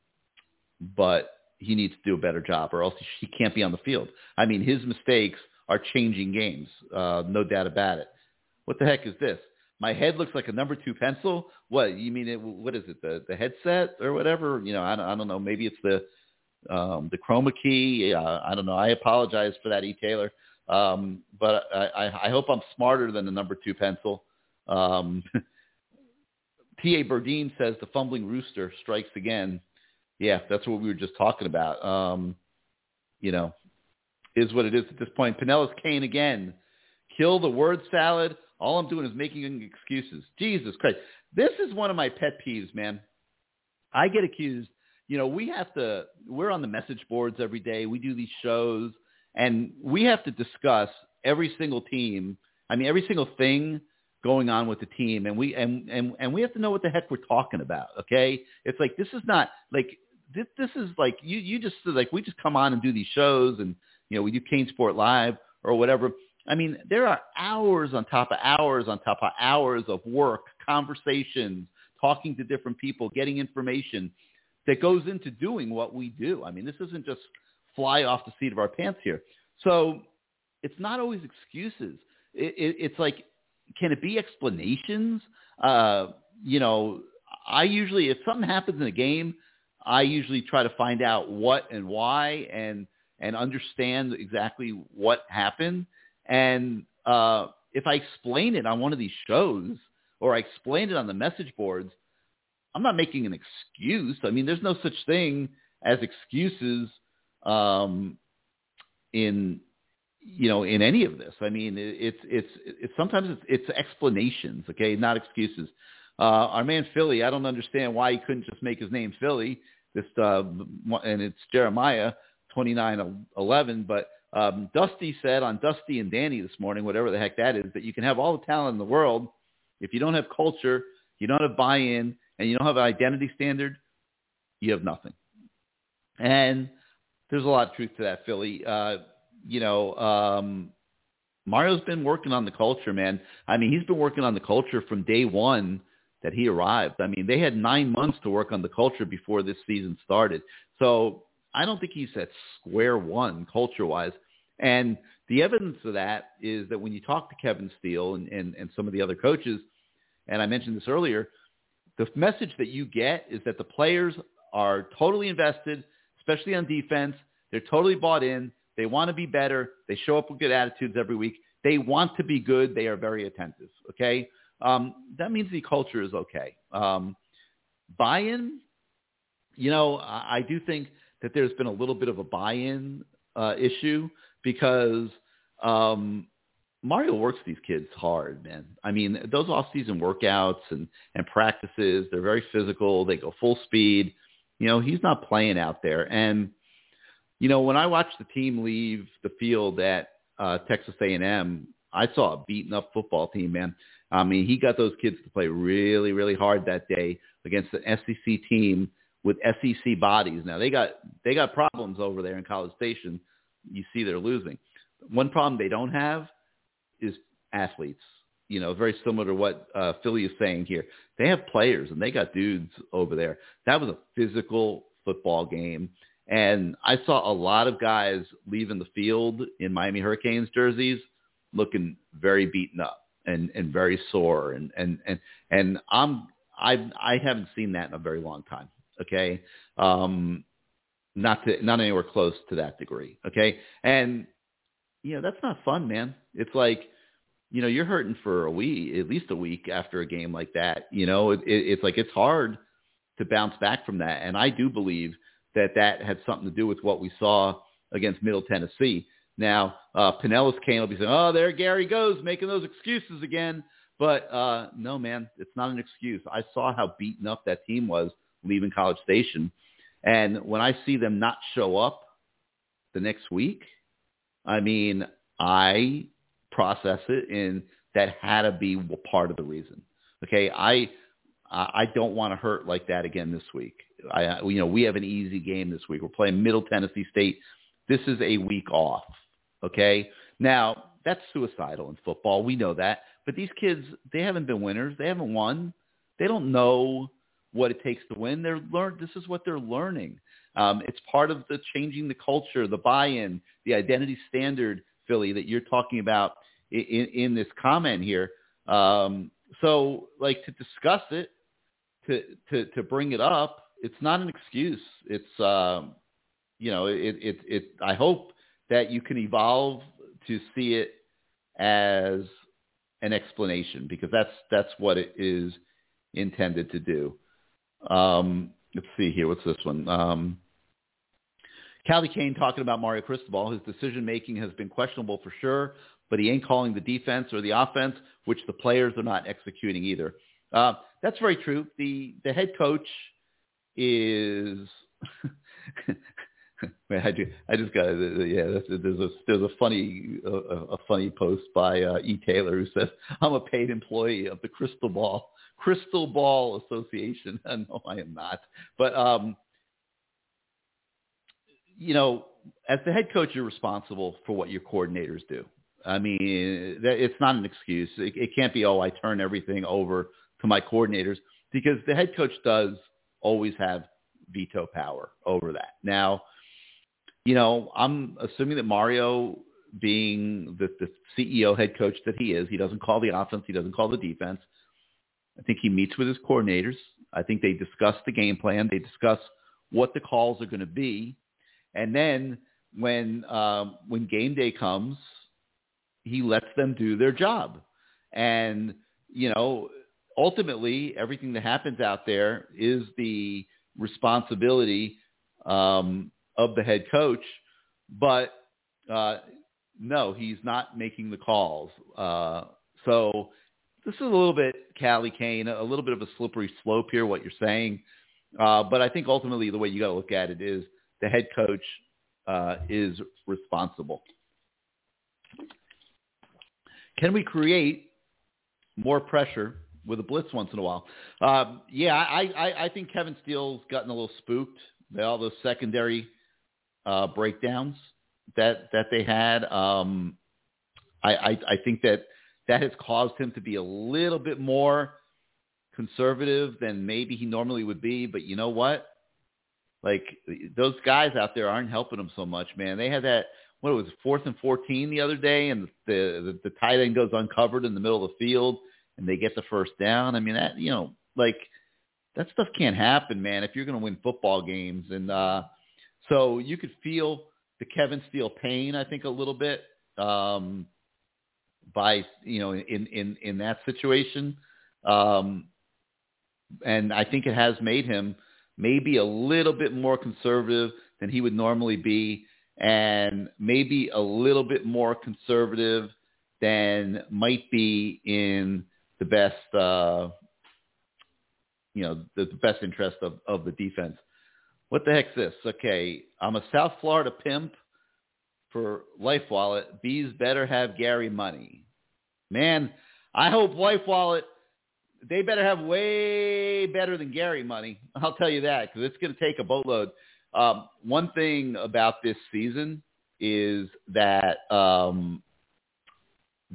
but he needs to do a better job, or else he can't be on the field. I mean, his mistakes are changing games, uh, no doubt about it. What the heck is this? My head looks like a number two pencil. What you mean? It, what is it? The the headset or whatever? You know, I don't, I don't know. Maybe it's the um, the chroma key. Uh, I don't know. I apologize for that, E. Taylor. Um, but I, I hope I'm smarter than the number two pencil. Um, [LAUGHS] T.A. Burdine says the fumbling rooster strikes again yeah, that's what we were just talking about. Um, you know, is what it is at this point. Pinellas Kane again. Kill the word salad. All I'm doing is making excuses. Jesus Christ. This is one of my pet peeves, man. I get accused. You know, we have to, we're on the message boards every day. We do these shows and we have to discuss every single team. I mean, every single thing going on with the team and we and and and we have to know what the heck we're talking about okay it's like this is not like this, this is like you you just like we just come on and do these shows and you know we do CaneSport Live or whatever. I mean, there are hours on top of hours on top of hours of work, conversations, talking to different people, getting information that goes into doing what we do. I mean, this isn't just fly off the seat of our pants here. So it's not always excuses. it, it, it's like, can it be explanations? Uh, you know, I usually, if something happens in a game, I usually try to find out what and why and and understand exactly what happened. And uh, if I explain it on one of these shows or I explain it on the message boards, I'm not making an excuse. I mean, there's no such thing as excuses um, in you know in any of this. I mean, it's it's it's sometimes it's, it's explanations, okay, not excuses. Uh, our man Philly, I don't understand why he couldn't just make his name Philly. This uh, and it's Jeremiah twenty nine eleven, but um, Dusty said on Dusty and Danny this morning, whatever the heck that is, that you can have all the talent in the world if you don't have culture, you don't have buy-in, and you don't have an identity standard, you have nothing. And there's a lot of truth to that, Philly. Uh, you know, um, Mario's been working on the culture, man. I mean, he's been working on the culture from day one that he arrived. I mean, they had nine months to work on the culture before this season started. So I don't think he's at square one culture-wise. And the evidence of that is that when you talk to Kevin Steele and, and, and some of the other coaches, and I mentioned this earlier, the message that you get is that the players are totally invested, especially on defense. They're totally bought in. They want to be better. They show up with good attitudes every week. They want to be good. They are very attentive. Okay, um, that means the culture is okay. Um, buy-in, you know, I, I do think that there's been a little bit of a buy-in uh, issue because um, Mario works these kids hard, man. I mean, those off-season workouts and, and practices, they're very physical. They go full speed. You know, he's not playing out there. And, you know, when I watched the team leave the field at uh, Texas A&M, I saw a beaten up football team, man. I mean, he got those kids to play really, really hard that day against an SEC team with SEC bodies. Now they got they got problems over there in College Station. You see, they're losing. One problem they don't have is athletes. You know, very similar to what uh, Philly is saying here. They have players and they got dudes over there. That was a physical football game. And I saw a lot of guys leaving the field in Miami Hurricanes jerseys looking very beaten up and, and very sore. And, and, and, and I'm, I, I haven't seen that in a very long time. Okay. Um, not to, not anywhere close to that degree. Okay. And you know, that's not fun, man. It's like, you know, you're hurting for a week, at least a week after a game like that. You know, it, it, it's like it's hard to bounce back from that. And I do believe that that had something to do with what we saw against Middle Tennessee. Now, uh, Pinellas Kane will be saying, oh, there Gary goes making those excuses again. But uh, no, man, it's not an excuse. I saw how beaten up that team was leaving College Station. And when I see them not show up the next week, I mean, I process it and that had to be part of the reason. Okay, I I don't want to hurt like that again this week. I you know we have an easy game this week. We're playing Middle Tennessee State. This is a week off. Okay, now that's suicidal in football. We know that, but these kids they haven't been winners. They haven't won. They don't know what it takes to win. They're learn. This is what they're learning. Um, it's part of the changing the culture, the buy-in, the identity standard, Philly, that you're talking about in, in this comment here. Um, so, like to discuss it, to to to bring it up, it's not an excuse. It's um, you know, it, it it. I hope that you can evolve to see it as an explanation because that's that's what it is intended to do. Um, let's see here. What's this one? Um, Callie Kane talking about Mario Cristobal. His decision making has been questionable for sure, but he ain't calling the defense or the offense, which the players are not executing either. Uh, that's very true. The the head coach is. [LAUGHS] I, do, I just got yeah. There's a there's a funny a, a funny post by uh, E Taylor who says I'm a paid employee of the Crystal Ball Crystal Ball Association. [LAUGHS] no, I am not. But um, you know, as the head coach, you're responsible for what your coordinators do. I mean, it's not an excuse. It, it can't be, oh, I turn everything over to my coordinators because the head coach does always have veto power over that. Now, you know, I'm assuming that Mario being the, the CEO head coach that he is. He doesn't call the offense. He doesn't call the defense. I think he meets with his coordinators. I think they discuss the game plan. They discuss what the calls are going to be, and then when um, when game day comes, he lets them do their job. And you know, ultimately, everything that happens out there is the responsibility um, of the head coach. But uh, no, he's not making the calls. Uh, so this is a little bit Callie Kane, a little bit of a slippery slope here, what you're saying. Uh, but I think ultimately the way you got to look at it is the head coach uh, is responsible. Can we create more pressure with a blitz once in a while? Um, yeah, I, I, I think Kevin Steele's gotten a little spooked by all those secondary uh, breakdowns that that they had. Um, I, I, I think that that has caused him to be a little bit more conservative than maybe he normally would be. But you know what? Like those guys out there aren't helping him so much, man. They had that what it was fourth and fourteen the other day, and the the, the tight end goes uncovered in the middle of the field, and they get the first down. I mean that you know like that stuff can't happen, man. If you're going to win football games, and uh, so you could feel the Kevin Steele pain, I think, a little bit um, by you know in in in that situation, um, and I think it has made him maybe a little bit more conservative than he would normally be, and maybe a little bit more conservative than might be in the best, uh, you know, the, the best interest of, of the defense. What the heck's this? Okay, I'm a South Florida pimp for Life Wallet. Bees better have Gary money. Man, I hope Life Wallet they better have way better than Gary money. [LAUGHS] I'll tell you that because it's going to take a boatload. Um, one thing about this season is that um,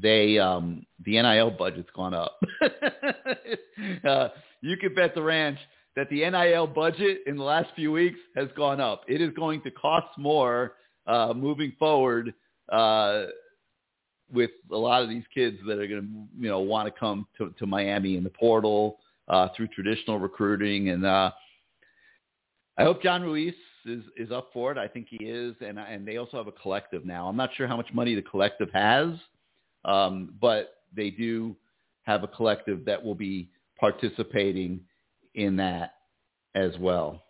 they um, the NIL budget's gone up. [LAUGHS] uh, you could bet the ranch that the NIL budget in the last few weeks has gone up. It is going to cost more uh, moving forward uh, with a lot of these kids that are going to, you know, want to come to, to Miami in the portal uh, through traditional recruiting. And uh, I hope John Ruiz is, is up for it. I think he is. And, and they also have a collective now. I'm not sure how much money the collective has, um, but they do have a collective that will be participating in that as well.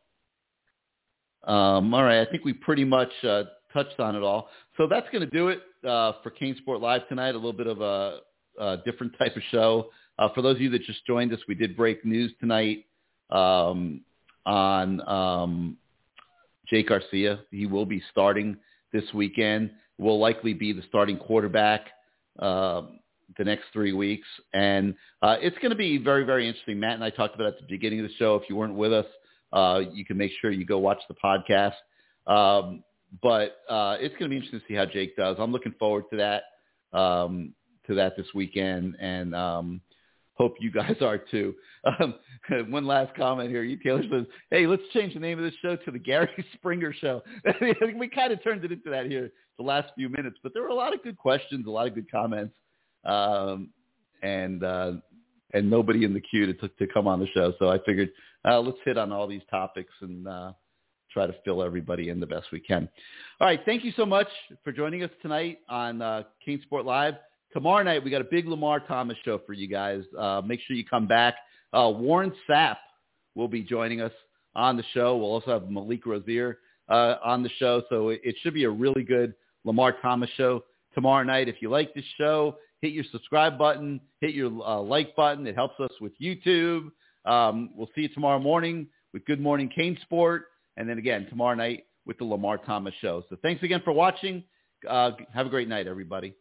Um, all right, I think we pretty much uh, touched on it all. So that's going to do it uh, for CaneSport Live tonight. A little bit of a, a different type of show. Uh, for those of you that just joined us, we did break news tonight um, on um, Jake Garcia. He will be starting this weekend. Will likely be the starting quarterback uh, the next three weeks, and uh, it's going to be very, very interesting. Matt and I talked about it at the beginning of the show. If you weren't with us, uh, you can make sure you go watch the podcast. Um, but uh, it's going to be interesting to see how Jake does. I'm looking forward to that um, to that this weekend, and um, hope you guys [LAUGHS] are too. Um, [LAUGHS] one last comment here. You Taylor says, "Hey, let's change the name of this show to the Gary [LAUGHS] Springer Show." we kind of turned it into that here the last few minutes, but there were a lot of good questions, a lot of good comments, um, and uh, and nobody in the queue to to come on the show. So I figured uh, let's hit on all these topics and. Uh, try to fill everybody in the best we can. All right. Thank you so much for joining us tonight on uh, CaneSport Live. Tomorrow night, we got a big Lamar Thomas show for you guys. Uh, make sure you come back. Uh, Warren Sapp will be joining us on the show. We'll also have Malik Rosier uh, on the show. So it, it should be a really good Lamar Thomas show tomorrow night. If you like this show, hit your subscribe button, hit your uh, like button. It helps us with YouTube. Um, we'll see you tomorrow morning with Good Morning CaneSport. And then again, tomorrow night with the Lamar Thomas Show. So thanks again for watching. Uh, have a great night, everybody.